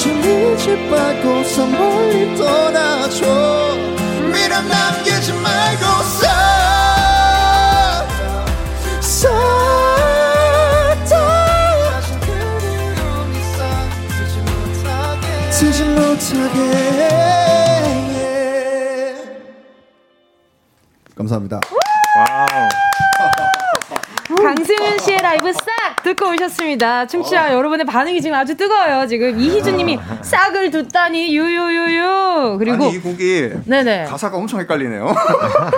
모친 이집 말고서 멀리 떠나줘. 미련 남기지 말고 쓰지 못하게. 감사합니다. 강승윤 씨의 라이브 싹 듣고 오셨습니다. 청취자 여러분의 반응이 지금 아주 뜨거워요. 지금 이희준님이 싹을 듣다니 유유유유 그리고 아니 이 곡이 네네 가사가 엄청 헷갈리네요.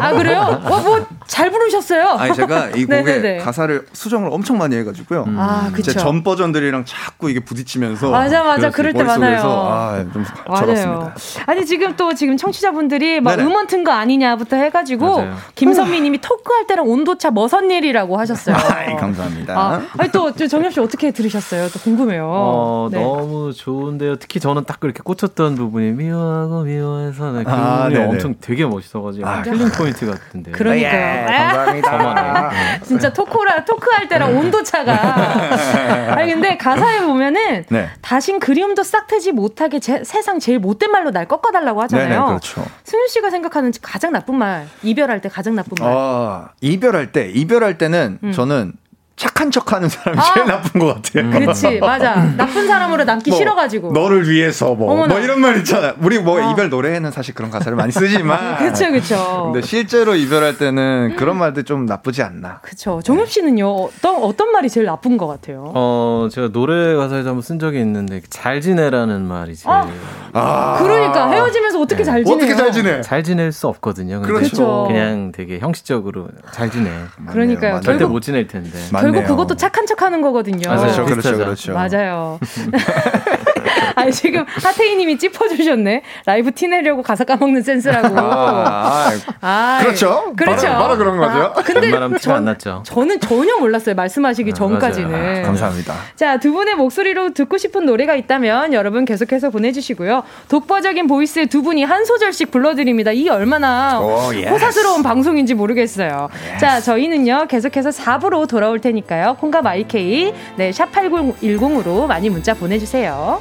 아 그래요? 와 뭐 잘 부르셨어요? 아니 제가 이 곡에 네네네. 가사를 수정을 엄청 많이 해가지고요. 아, 그쵸. 제 전 버전들이랑 자꾸 이게 부딪히면서 맞아, 맞아. 그럴 때 많아요. 아, 좀 맞아요. 절었습니다. 아니 지금 또 지금 청취자분들이 막 네네. 음원 튼 거 아니냐부터 해가지고. 김선미님이 토크할 때랑 온도차 머선 일이라고 하셨어요. 아이, 감사합니다. 아, 아니 또 정엽 씨 어떻게 들으셨어요? 또 궁금해요. 어, 네. 너무 좋은데요. 특히 저는 딱 그렇게 꽂혔던 부분이 미워하고 미워해서 네, 그 아, 부분이 네네. 엄청 되게 멋있어가지고 아, killing point 같은데. 그러니까요. 아, 감사합니다. 저만의. 진짜 토크라 토크할 때랑 온도 차가. 아니 근데 가사에 보면은 네. 다신 그리움도 싹트지 못하게 제, 세상 제일 못된 말로 날 꺾어달라고 하잖아요. 네네 그렇죠. 승윤 씨가 생각하는 가장 나쁜 말 이별할 때 가장 나쁜 말. 어, 이별할 때 이별할 때는 음. 저는 저는 착한 척 하는 사람이 아. 제일 나쁜 것 같아요. 그렇지 맞아 나쁜 사람으로 남기 뭐, 싫어가지고. 너를 위해서 뭐, 어머나. 뭐 이런 말 있잖아. 우리 뭐 아. 이별 노래에는 사실 그런 가사를 많이 쓰지만. 그렇죠 그렇죠. 근데 실제로 이별할 때는 그런 말들 좀 나쁘지 않나. 그렇죠. 정엽 씨는요 어떤 어떤 말이 제일 나쁜 것 같아요? 어, 제가 노래 가사에서 한번 쓴 적이 있는데 잘 지내라는 말이 제일 아. 아. 그러니까 헤어지면서 어떻게 잘 지내요? 어떻게 잘 지내? 잘 지낼 수 없거든요. 그렇죠. 그냥 되게 형식적으로 잘 지내. 그러니까요. 맞네요. 절대 결국- 못 지낼 텐데. 맞네요. 결국 그것도 착한 척하는 거거든요. 맞아요. 그렇죠, 그렇죠. 그렇죠. 맞아요. 아 지금 하태희 님이 찝어주셨네. 라이브 티 내려고 가사 까먹는 센스라고. 아, 아, 그렇죠. 그렇죠. 바로- 바로 그런 거죠. 아, 근데 전, 났죠. 저는 전혀 몰랐어요. 말씀하시기 아, 전까지는. 맞아요. 감사합니다. 자, 두 분의 목소리로 듣고 싶은 노래가 있다면 여러분 계속해서 보내주시고요. 독보적인 보이스의 두 분이 한 소절씩 불러드립니다. 이 얼마나 오, yes. 호사스러운 방송인지 모르겠어요. 자, 저희는요, 계속해서 4부로 돌아올 테니까요. 콩과 My K, 네, 샵8010으로 많이 문자 보내주세요.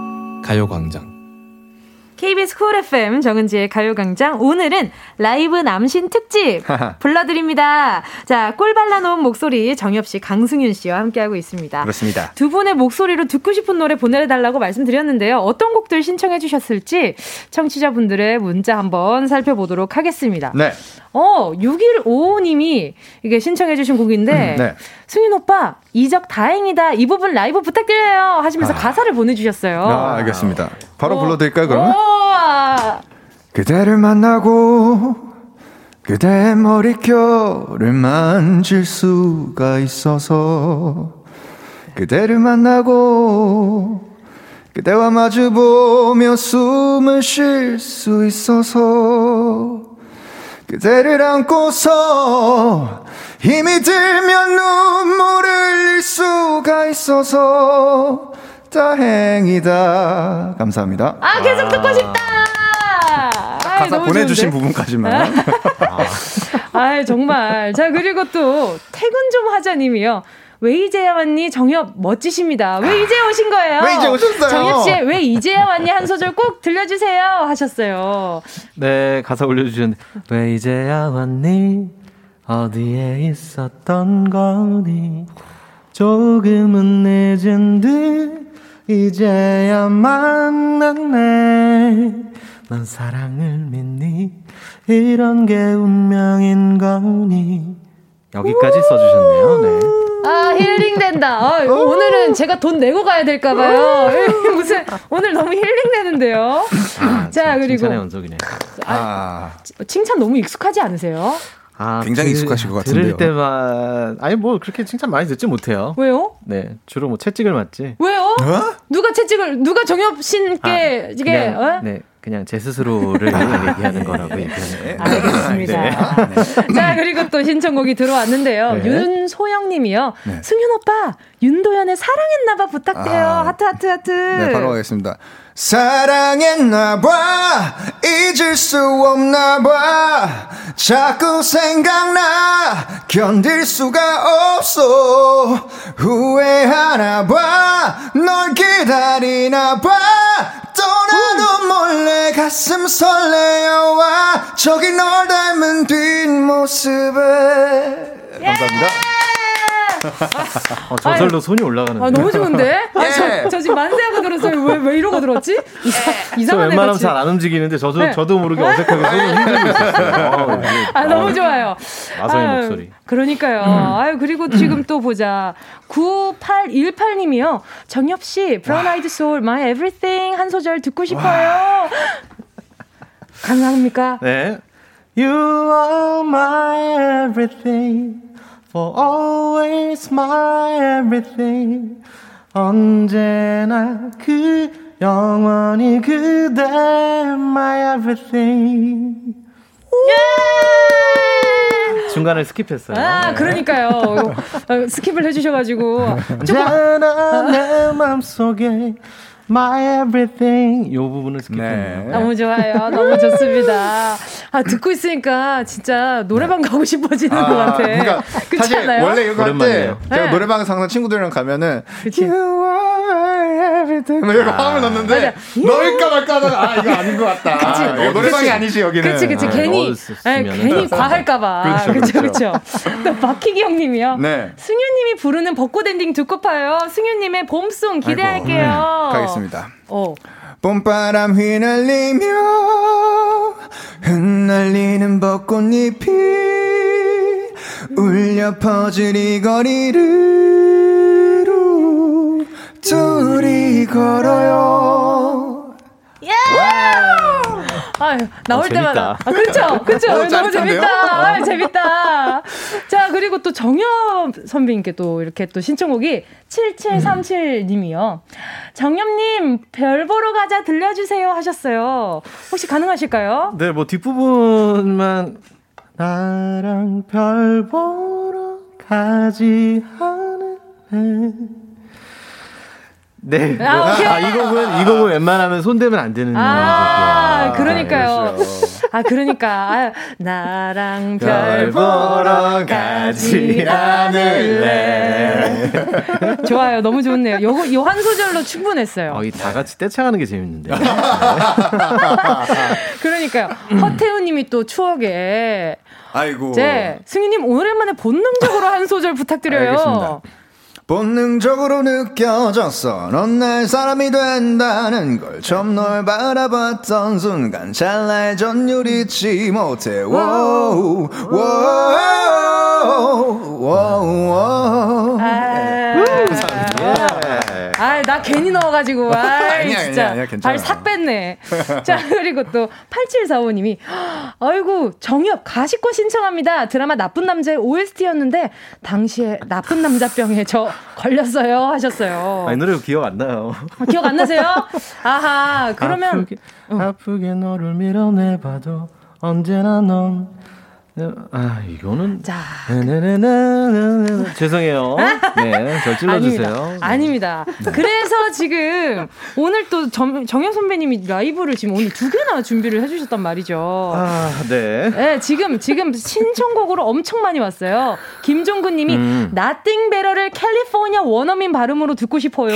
가요광장. KBS Cool FM 정은지의 가요광장 오늘은 라이브 남신 특집 불러드립니다. 자, 꿀 발라놓은 목소리 정엽 씨, 강승윤 씨와 함께하고 있습니다. 그렇습니다. 두 분의 목소리로 듣고 싶은 노래 보내달라고 말씀드렸는데요. 어떤 곡들 신청해 주셨을지 청취자분들의 문자 한번 살펴보도록 하겠습니다. 네. 어, 6155님이 이게 신청해 주신 곡인데 네. 승윤 오빠 이적 다행이다 이 부분 라이브 부탁드려요 하시면서 가사를 보내주셨어요. 아, 알겠습니다. 바로 어. 불러드릴까요, 그러면? 우와. 그대를 만나고 그대의 머릿결을 만질 수가 있어서 그대를 만나고 그대와 마주보며 숨을 쉴 수 있어서 그대를 안고서 힘이 들면 눈물을 흘릴 수가 있어서 다행이다 감사합니다 아 계속 듣고 싶다. 아이, 가사 보내주신 좋은데? 부분까지만 아 정말. 자 그리고 또 퇴근 좀 하자님이요. 왜 이제야 왔니? 정엽 멋지십니다. 왜 이제 오신 거예요? 왜 이제 오셨어요? 정엽 씨, 왜 이제야 왔니? 한 소절 꼭 들려주세요. 하셨어요. 네, 가사 올려주셨는데, 왜 이제야 왔니? 어디에 있었던 거니? 조금은 늦은 듯, 이제야 만났네. 넌 사랑을 믿니? 이런 게 운명인 거니? 여기까지 써주셨네요, 네. 아, 힐링된다. 아, 오늘은 제가 돈 내고 가야 될까봐요. 무슨, 오늘 너무 힐링되는데요. 아, 자, 그리고. 칭찬의 연속이네. 아, 칭찬 너무 익숙하지 않으세요? 아, 굉장히 익숙하실 것 같은데요. 들을 때만, 아니, 뭐, 그렇게 칭찬 많이 듣지 못해요. 왜요? 네, 주로 뭐 채찍을 맞지. 왜요? 어? 누가 채찍을, 누가 정엽 씨께, 아, 이게, 그냥, 어? 네, 그냥 제 스스로를 얘기하는 거라고 네. 얘기하는 거예요. 알겠습니다. 네. 자, 그리고 또 신청곡이 들어왔는데요. 네. 윤소영 님이요. 네. 승윤 오빠, 윤도현의 사랑했나봐 부탁해요. 아, 하트, 하트, 하트. 네, 바로 가겠습니다. 사랑했나봐, 잊을 수 없나봐, 자꾸 생각나, 견딜 수가 없어, 후회하나봐, 널 기다리나봐, 또 나도 몰래 가슴 설레어와, 저기 널 닮은 뒷모습에. 감사합니다. 어, 저절로 손이 올라가는데. 아, 너무 좋은데? 아, 예. 저, 저 지금 만세하고 들었어요. 왜, 왜 이러고 들었지? 이상, 저 이상한 애 웬만하면. 잘 안 움직이는데 저도 네. 저도 모르게 어색하게 손을 흔들고 있었어요. 어, 아, 너무 어, 좋아요. 마성의 아유, 목소리. 그러니까요. 아유, 그리고 지금 또 보자. 9818님이요. 정엽씨, 브라운 아이드 소울, my everything 한 소절 듣고 싶어요. 가능합니까? 네. You are my everything, for always my everything. 언제나 그 영원히 그대 my everything. 중간을 스킵했어요. 아, 네. 그러니까요. 어, 스킵을 해주셔가지고. 언제나 내 맘속에 my everything 이 부분을 skip했네요. 너무 좋아요. 너무 좋습니다. 아, 듣고 있으니까 진짜 노래방 가고 싶어지는 것 같아. 그러니까 그렇지 사실 않아요? 원래 이거 할때 오랜만이에요. 제가 네. 노래방 항상 친구들이랑 가면은 그치. You are everything 막 이렇게 화음을 넣는데 맞아. 넣을까 말까 하다가 아 이거 아닌 것 같다. 그치. 아, 노래방이 그치. 아니지 여기는. 그치, 그치. 아, 괜히. 에, 괜히 과할까봐. 그렇죠. 그렇죠. 또 박희기 형님이요. 네. 승윤님이 부르는 벚꽃 엔딩 듣고 파요. 승윤님의 봄 song 기대할게요. 아이고, 네. 가겠습니다. 어. 봄바람 휘날리며 흩날리는 벚꽃잎이 울려 퍼질 이 거리를 둘이 걸어요. 아유, 나올 어. 때마다. 아, 그쵸, 그쵸. 어, 너무? 재밌다. 아유, 재밌다. 자, 그리고 또 정엽 선배님께 또 이렇게 또 신청곡이 7737 님이요. 정엽 님, 별 보러 가자 들려 주세요 하셨어요. 혹시 가능하실까요? 네, 뭐 뒷부분만 나랑 별 보러 가지 않을래. 네. 아, 뭐, 오케이. 아, 이 곡은 이 곡은 웬만하면 손 대면 안 되는 아. 그러니까요. 네, 아, 그러니까. 아, 나랑 별별 보러 가지 않을래. 좋아요. 너무 좋네요. 요거, 요 한 소절로 충분했어요. 어, 이다 같이 떼창하는 게 재밌는데. 그러니까요. 허태우 님이 또 추억에. 아이고. 제 승희 님 오랜만에 본능적으로 한 소절 부탁드려요. 알겠습니다. 본능적으로 느껴졌어. 넌 날 사람이 된다는 걸 처음 널 바라봤던 순간 찰나의 전율 잊지 못해. 워우, 워우, 가지고. 아, 진짜. 아니야, 아니야, 괜찮아. 발싹 뺐네. 자, 그리고 또 8745님이, 아이고, 정엽, 가식과 신청합니다. 드라마 나쁜 남자의 OST였는데, 당시에 나쁜 남자병에 저 걸렸어요. 하셨어요. 아, 이 노래 기억 안 나요. 기억 안 나세요? 아하, 그러면. 아프게, 아프게 너를 밀어내봐도 언제나 넌 아, 이거는. 자. 네네네네. 죄송해요. 네, 저 찔러주세요. 아닙니다. 아닙니다. 네. 그래서 지금 오늘 또 정, 정현 선배님이 라이브를 지금 오늘 두 개나 준비를 해주셨단 말이죠. 아, 네. 네, 지금, 지금 신청곡으로 엄청 많이 왔어요. 김종근 님이 음. 나띵 베러를 캘리포니아 원어민 발음으로 듣고 싶어요.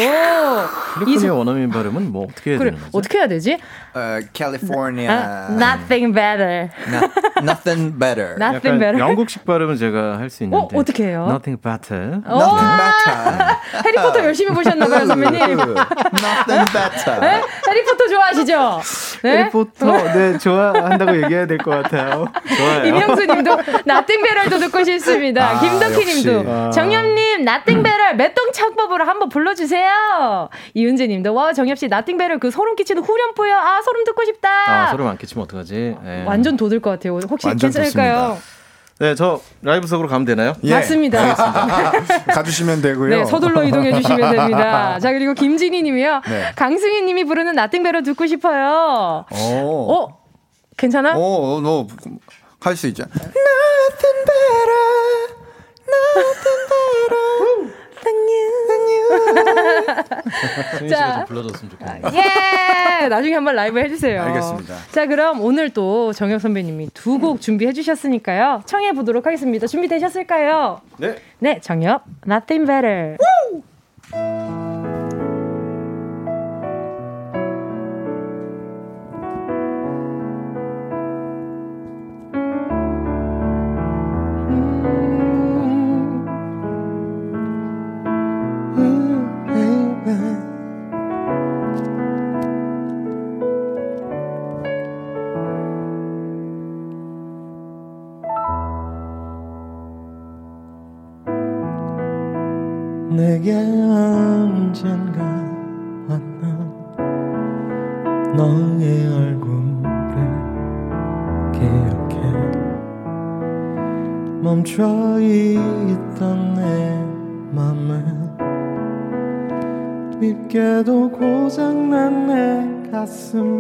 캘리포니아 원어민 발음은 뭐 어떻게 해야 그래, 되는 거죠? 어떻게 해야 되지? 어, 캘리포니아. Uh, nothing better. nothing better. Nothing better. 영국식 발음은 제가 할 수 있는데. 어, 어떻게 해요? Nothing better. Nothing better. 해리포터 열심히 보셨나봐요, 선배님. nothing better. 네? 해리포터 좋아하시죠? 네? 해리포터, 네, 좋아한다고 얘기해야 될 것 같아요. 좋아요. 임영수 님도 nothing better도 듣고 싶습니다. 아, 김덕희 님도. 아. 정엽 님, nothing better 몇동 창법으로 한번 불러주세요. 이은재 님도, 와, 정엽 씨, nothing better 그 소름 끼치는 후렴포요. 아, 소름 듣고 싶다. 아, 소름 안 끼치면 어떡하지? 네. 완전 돋을 것 같아요. 혹시 괜찮을까요? 네, 저 라이브석으로 가면 되나요? 예, 맞습니다. 가주시면 되고요. 네, 서둘러 이동해 주시면 됩니다. 자, 그리고 김진희 님이요. 네. 강승희 님이 부르는 나띵베러 듣고 싶어요. 오. 어? 괜찮아? 오, 너, 할 수 있죠. Nothing better, nothing better. 자, 좀 불러줬으면 좋겠네요. 예! 나중에 한번 라이브 해주세요. 알겠습니다. 자, 그럼 오늘 또 정혁 선배님이 두 곡 준비해 주셨으니까요. 청해 보도록 하겠습니다. 준비되셨을까요? 네. 네, 정혁, Nothing Better. 언젠가 왔던 너의 얼굴을 기억해. 멈춰 있던 내 맘은 밉게도 고장난 내 가슴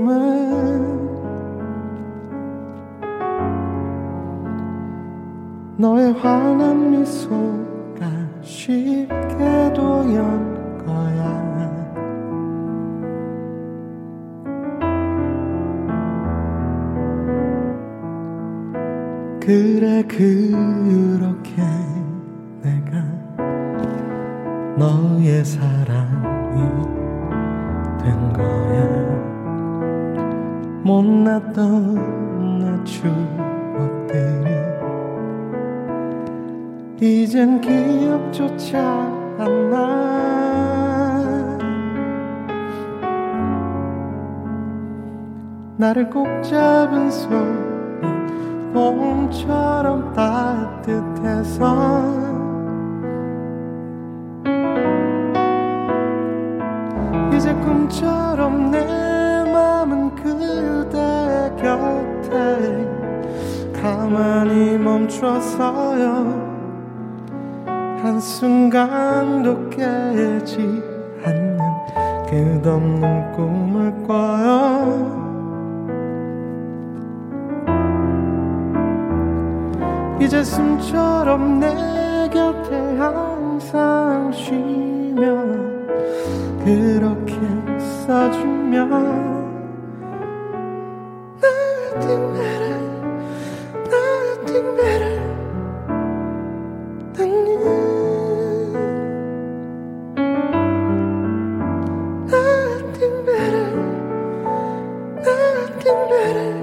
그날을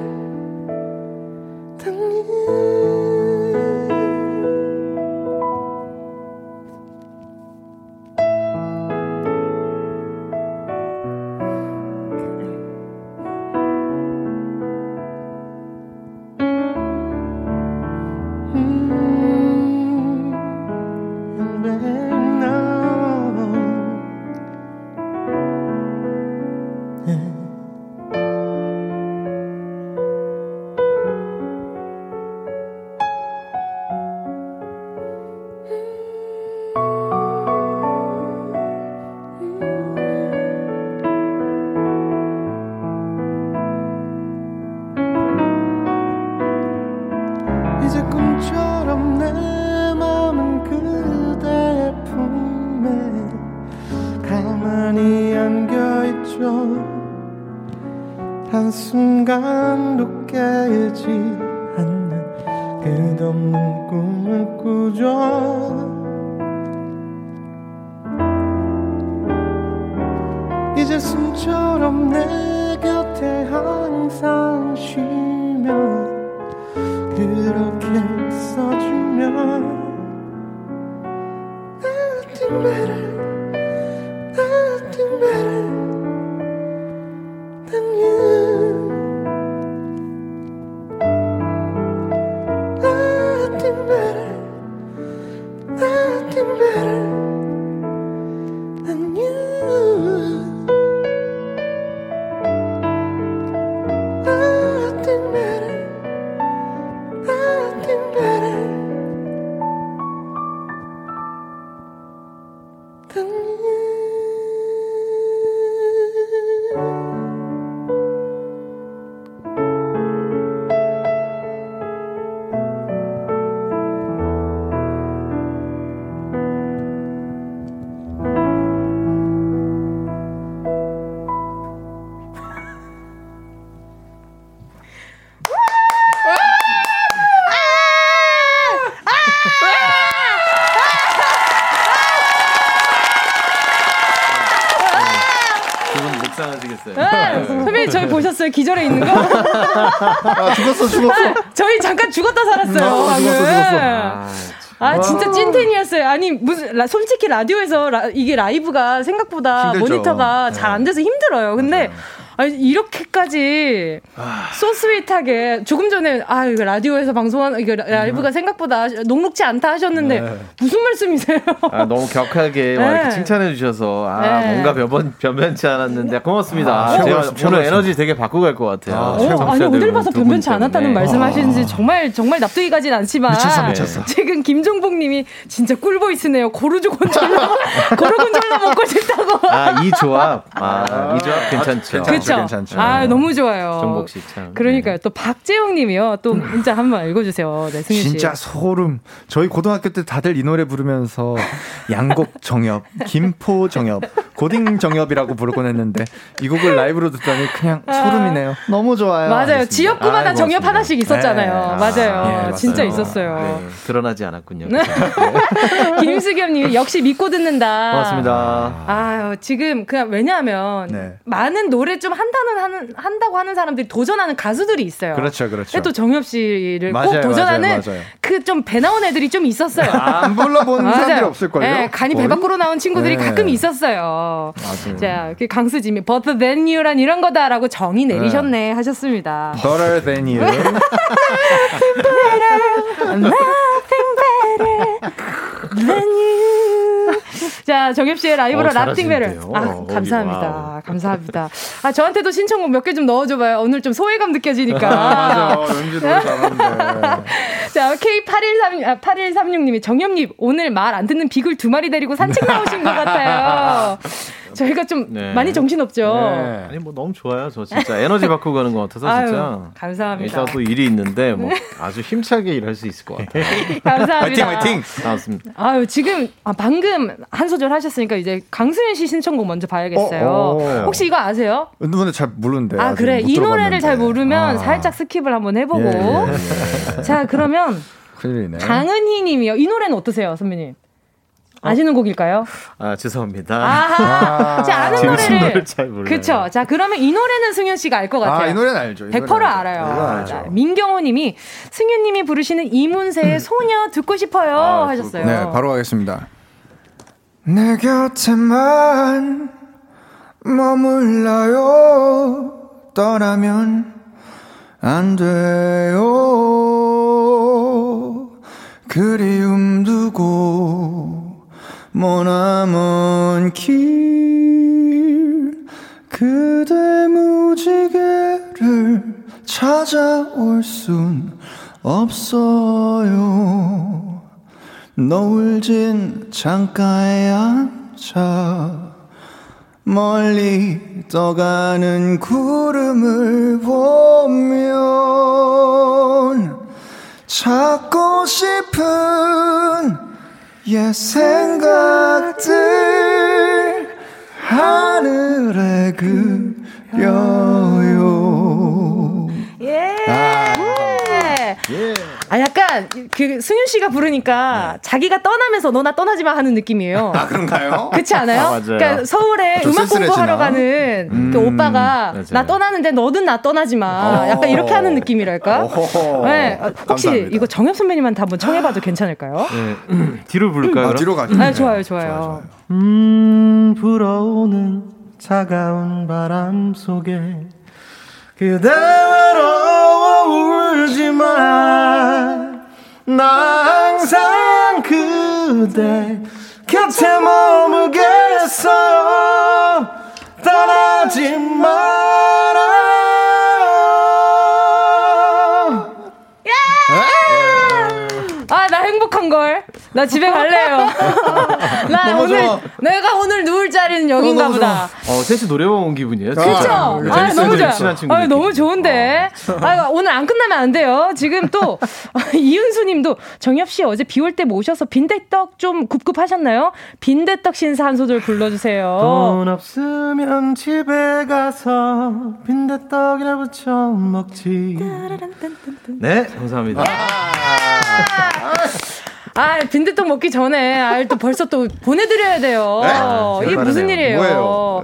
당일 두분 목 상하시겠어요. 아, 선배님 저희 보셨어요? 기절해 있는 거? 아, 죽었어, 죽었어. 저희 잠깐 죽었다 살았어요. 아. 죽었어, 죽었어. 아, 아 진짜 찐텐이었어요. 아니 무슨 라- 솔직히 라디오에서 라- 이게 라이브가 생각보다 힘들죠. 모니터가 네. 잘안 돼서 힘들어요. 근데 아 니, 이렇게까지 소스윗하게 조금 전에 아 이거 라디오에서 방송한 이거 라- 라이브가 생각보다 녹록지 않다 하셨는데 네. 무슨 말씀이세요? 아, 너무 격하게 와, 이렇게 네. 칭찬해 주셔서 아 네. 뭔가 변변 변변치 않았는데 고맙습니다. 아, 아, 제가. 오늘 최고였습니다. 에너지 되게 바꾸고 갈것 같아요. 아, 어, 최고. 아니 오늘 봐서 변변치 않았다는 때문에. 말씀하시는지 정말 정말 납득이 가진 않지만 미쳤어, 미쳤어. 지금 김종복님이 진짜 꿀보이스네요. 고르곤졸라 고르곤졸라 먹고 싶다고. 아, 이 조합. 아, 이 조합 괜찮죠. 그렇죠. 괜찮죠. 아 너무 좋아요. 정복 씨 참. 그러니까요. 또 박재영 님이요. 또 문자 한번 읽어주세요. 네, 씨. 진짜 소름. 저희 고등학교 때 다들 이 노래 부르면서 양곡 정엽, 김포 정엽, 고딩 정엽이라고 부르곤 했는데 이 곡을 라이브로 듣다니 그냥 소름이네요. 너무 좋아요. 맞아요. 지역구마다 아이, 정엽. 하나씩 있었잖아요. 네. 맞아요. 예, 맞아요. 진짜 있었어요. 네, 드러나지 않았군요. 김수겸님이 역시 믿고 듣는다. 고맙습니다. 아유, 지금 그냥 왜냐하면 네. 많은 노래 좀 한다는 하는 한다고 하는 사람들이 도전하는 가수들이 있어요. 그렇죠, 그렇죠. 또 정엽 씨를 맞아요, 꼭 도전하는. 그 좀 배 나온 애들이 좀 있었어요. 안 불러본 맞아요. 사람들이 없을걸요? 네, 간이 배 거의? 밖으로 나온 친구들이 네. 가끔 있었어요. 맞아요. 자, 그 강수진이 Better than you란 이런 거다라고 정의 내리셨네 하셨습니다. Better than you. Nothing better than you. 자, 정엽 씨의 라이브로 어. 잘하시는데요. 아, 어, 감사합니다. wow. 감사합니다. 아, 저한테도 신청곡 몇 개 좀 넣어줘봐요. 오늘 좀 소외감 느껴지니까. 맞아. 왠지 노래 잘하는데. 자, K8136, 아, 8136님이 정엽님, 오늘 말 안 듣는 비글 두 마리 데리고 산책 나오신 것 같아요. 저희가 좀 네. 많이 정신없죠. 네. 아니 뭐 너무 좋아요. 저 진짜 에너지 바꾸고 가는 것 같아서 아유, 진짜. 감사합니다. 이따 또 일이 있는데 뭐 아주 힘차게 일할 수 있을 것 같아요. 감사합니다. 화이팅, 화이팅! 나왔습니다. 아유, 지금, 아, 방금 한 소절 하셨으니까 이제 강수현 씨 신청곡 먼저 봐야겠어요. 어, 어. 혹시 이거 아세요? 근데 잘 모르는데. 아, 그래. 못이 노래를 잘 들어봤는데. 모르면 아. 살짝 skip을 한번 해보고. 예, 예. 자, 그러면 큰일이네. 강은희 님이요. 이 노래는 어떠세요, 선배님? 아시는 곡일까요? 아 죄송합니다. 아하. 자, 아는 노래를. 잘 몰라요. 그쵸. 자, 그러면 이 노래는 승현 씨가 알 것 같아요. 아, 이 노래는 알죠. 이100% 노래는 알아요. 이건 알죠. 자, 민경호 님이 승현 님이 부르시는 이문세의 소녀 듣고 싶어요 아, 하셨어요. 네, 바로 가겠습니다. 내 곁에만 머물러요. 떠나면 안 돼요. 그리움 두고 머나먼 길 그대 무지개를 찾아올 순 없어요. 노을 진 창가에 앉아 멀리 떠가는 구름을 보면 찾고 싶은 옛 생각들 하늘에 그려요. 약간 그 승윤 씨가 부르니까 네. 자기가 떠나면서 너나 떠나지 마 하는 느낌이에요. 아 그런가요? 그렇지 않아요? 아, 맞아요. 그러니까 서울에 좀 음악? 공부하러 가는 그 음, 오빠가 맞아요. 나 떠나는데 너는 나 떠나지 마. 어. 약간 이렇게 하는 느낌이랄까? 어허허. 네. 어, 혹시 감사합니다. 이거 정엽 선배님한테 한번 청해봐도 괜찮을까요? 네. 뒤로 부를까요? 아? 뒤로 가죠. 아, 좋아요, 좋아요. 음, 불어오는 차가운 바람 속에 그대 외로워 울지만 나 항상 그대 곁에 머물겠어요 떠나지 말아요 아, 나 행복한 걸. 나 집에 갈래요. 나 오늘 좋아. 내가 오늘 누울 자리는 여긴가 보다. 어, 셋이 노래방 온 기분이에요. 그렇죠? 아, 아. 너무 친구들. 아, 너무 좋은데. 아, 오늘 안 끝나면 안 돼요. 지금 또 이윤수 님도 정엽 씨 어제 비 올 때 모셔서 빈대떡 좀 굽굽하셨나요? 빈대떡 신사 한 소절 불러 주세요. 돈 없으면 집에 가서 빈대떡이나 부쳐 먹지. 네, 감사합니다. 아, 빈대떡 먹기 전에 아, 또 벌써 또 보내 드려야 돼요. 네? 이게 무슨 일이에요? 뭐예요? 어,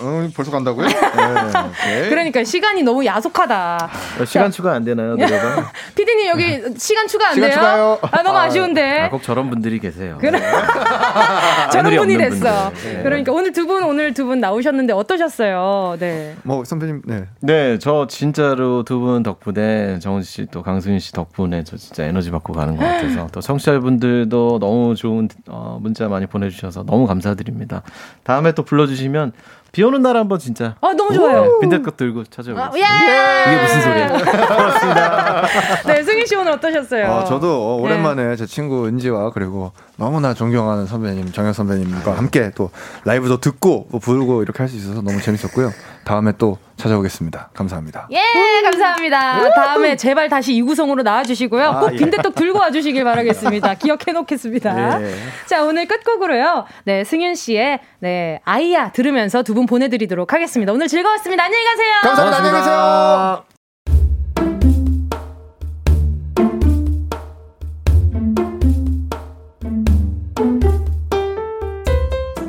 어, 벌써 간다고요? 네. 그러니까 시간이 너무 야속하다. 어, 시간 추가 안 되나요, 노래방? 피디 님 여기 시간 추가 안 시간 돼요? 추가요. 아 너무 아, 아쉬운데. 아, 꼭 저런 분들이 계세요. 그래. 저런 분이 됐어. 네. 그러니까 오늘 두 분 오늘 두 분 나오셨는데 어떠셨어요? 네. 뭐 선배님, 네. 네, 저 진짜로 두 분 덕분에 정은 씨또 강수인 씨 덕분에 저 진짜 에너지 받고 가는 것 같아서 또 청취자 분들도 너무 좋은 어, 문자 많이 보내주셔서 너무 감사드립니다. 다음에 또 불러주시면 비 오는 날 한번 진짜 아 너무 좋아요. 빈대떡 들고 아, 찾아오겠습니다. 예. 이게 무슨 소리야? 고맙습니다. 네, 승희 씨 오늘 어떠셨어요? 어, 저도 어, 네. 오랜만에 제 친구 은지와 그리고 너무나 존경하는 선배님 정현 선배님과 함께 또 라이브도 듣고 또 부르고 이렇게 할 수 있어서 너무 재밌었고요. 다음에 또 찾아오겠습니다. 감사합니다. 예, 감사합니다. 다음에 제발 다시 이구성으로 나와주시고요. 아, 꼭 예. 빈대떡 들고 와주시길 바라겠습니다. 기억해 놓겠습니다. 예. 자, 오늘 끝곡으로요. 네, 승윤 씨의 네, 아이야 들으면서 두 분 보내드리도록 하겠습니다. 오늘 즐거웠습니다. 안녕히 가세요. 감사합니다. 안녕히 계세요.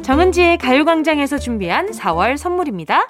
정은지의 가요광장에서 준비한 4월 선물입니다.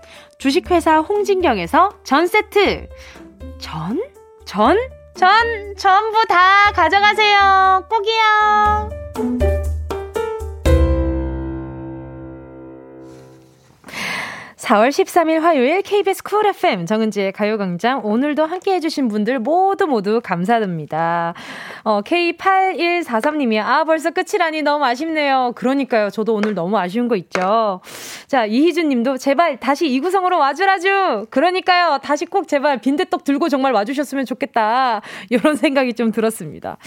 주식회사 홍진경에서 전 세트 전? 전? 전 전부 다 가져가세요 꼭이요 4월 13일 화요일 KBS 쿨 FM 정은지의 가요광장 오늘도 함께 해주신 분들 모두 모두 감사드립니다. 어, K8143님이 아 벌써 끝이라니 너무 아쉽네요. 그러니까요. 저도 오늘 너무 아쉬운 거 있죠. 자 이희준 님도 제발 다시 이 구성으로 와주라주. 그러니까요. 다시 꼭 제발 빈대떡 들고 정말 와주셨으면 좋겠다. 이런 생각이 좀 들었습니다.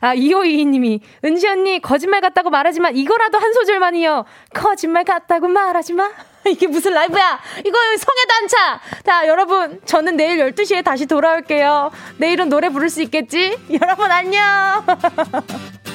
아 2522님이 은지 언니 거짓말 같다고 말하지만 이거라도 한 소절만이요. 거짓말 같다고 말하지 마. 이게 무슨 라이브야? 이거 성의 단차! 자, 여러분, 저는 내일 12시에 다시 돌아올게요. 내일은 노래 부를 수 있겠지? 여러분, 안녕!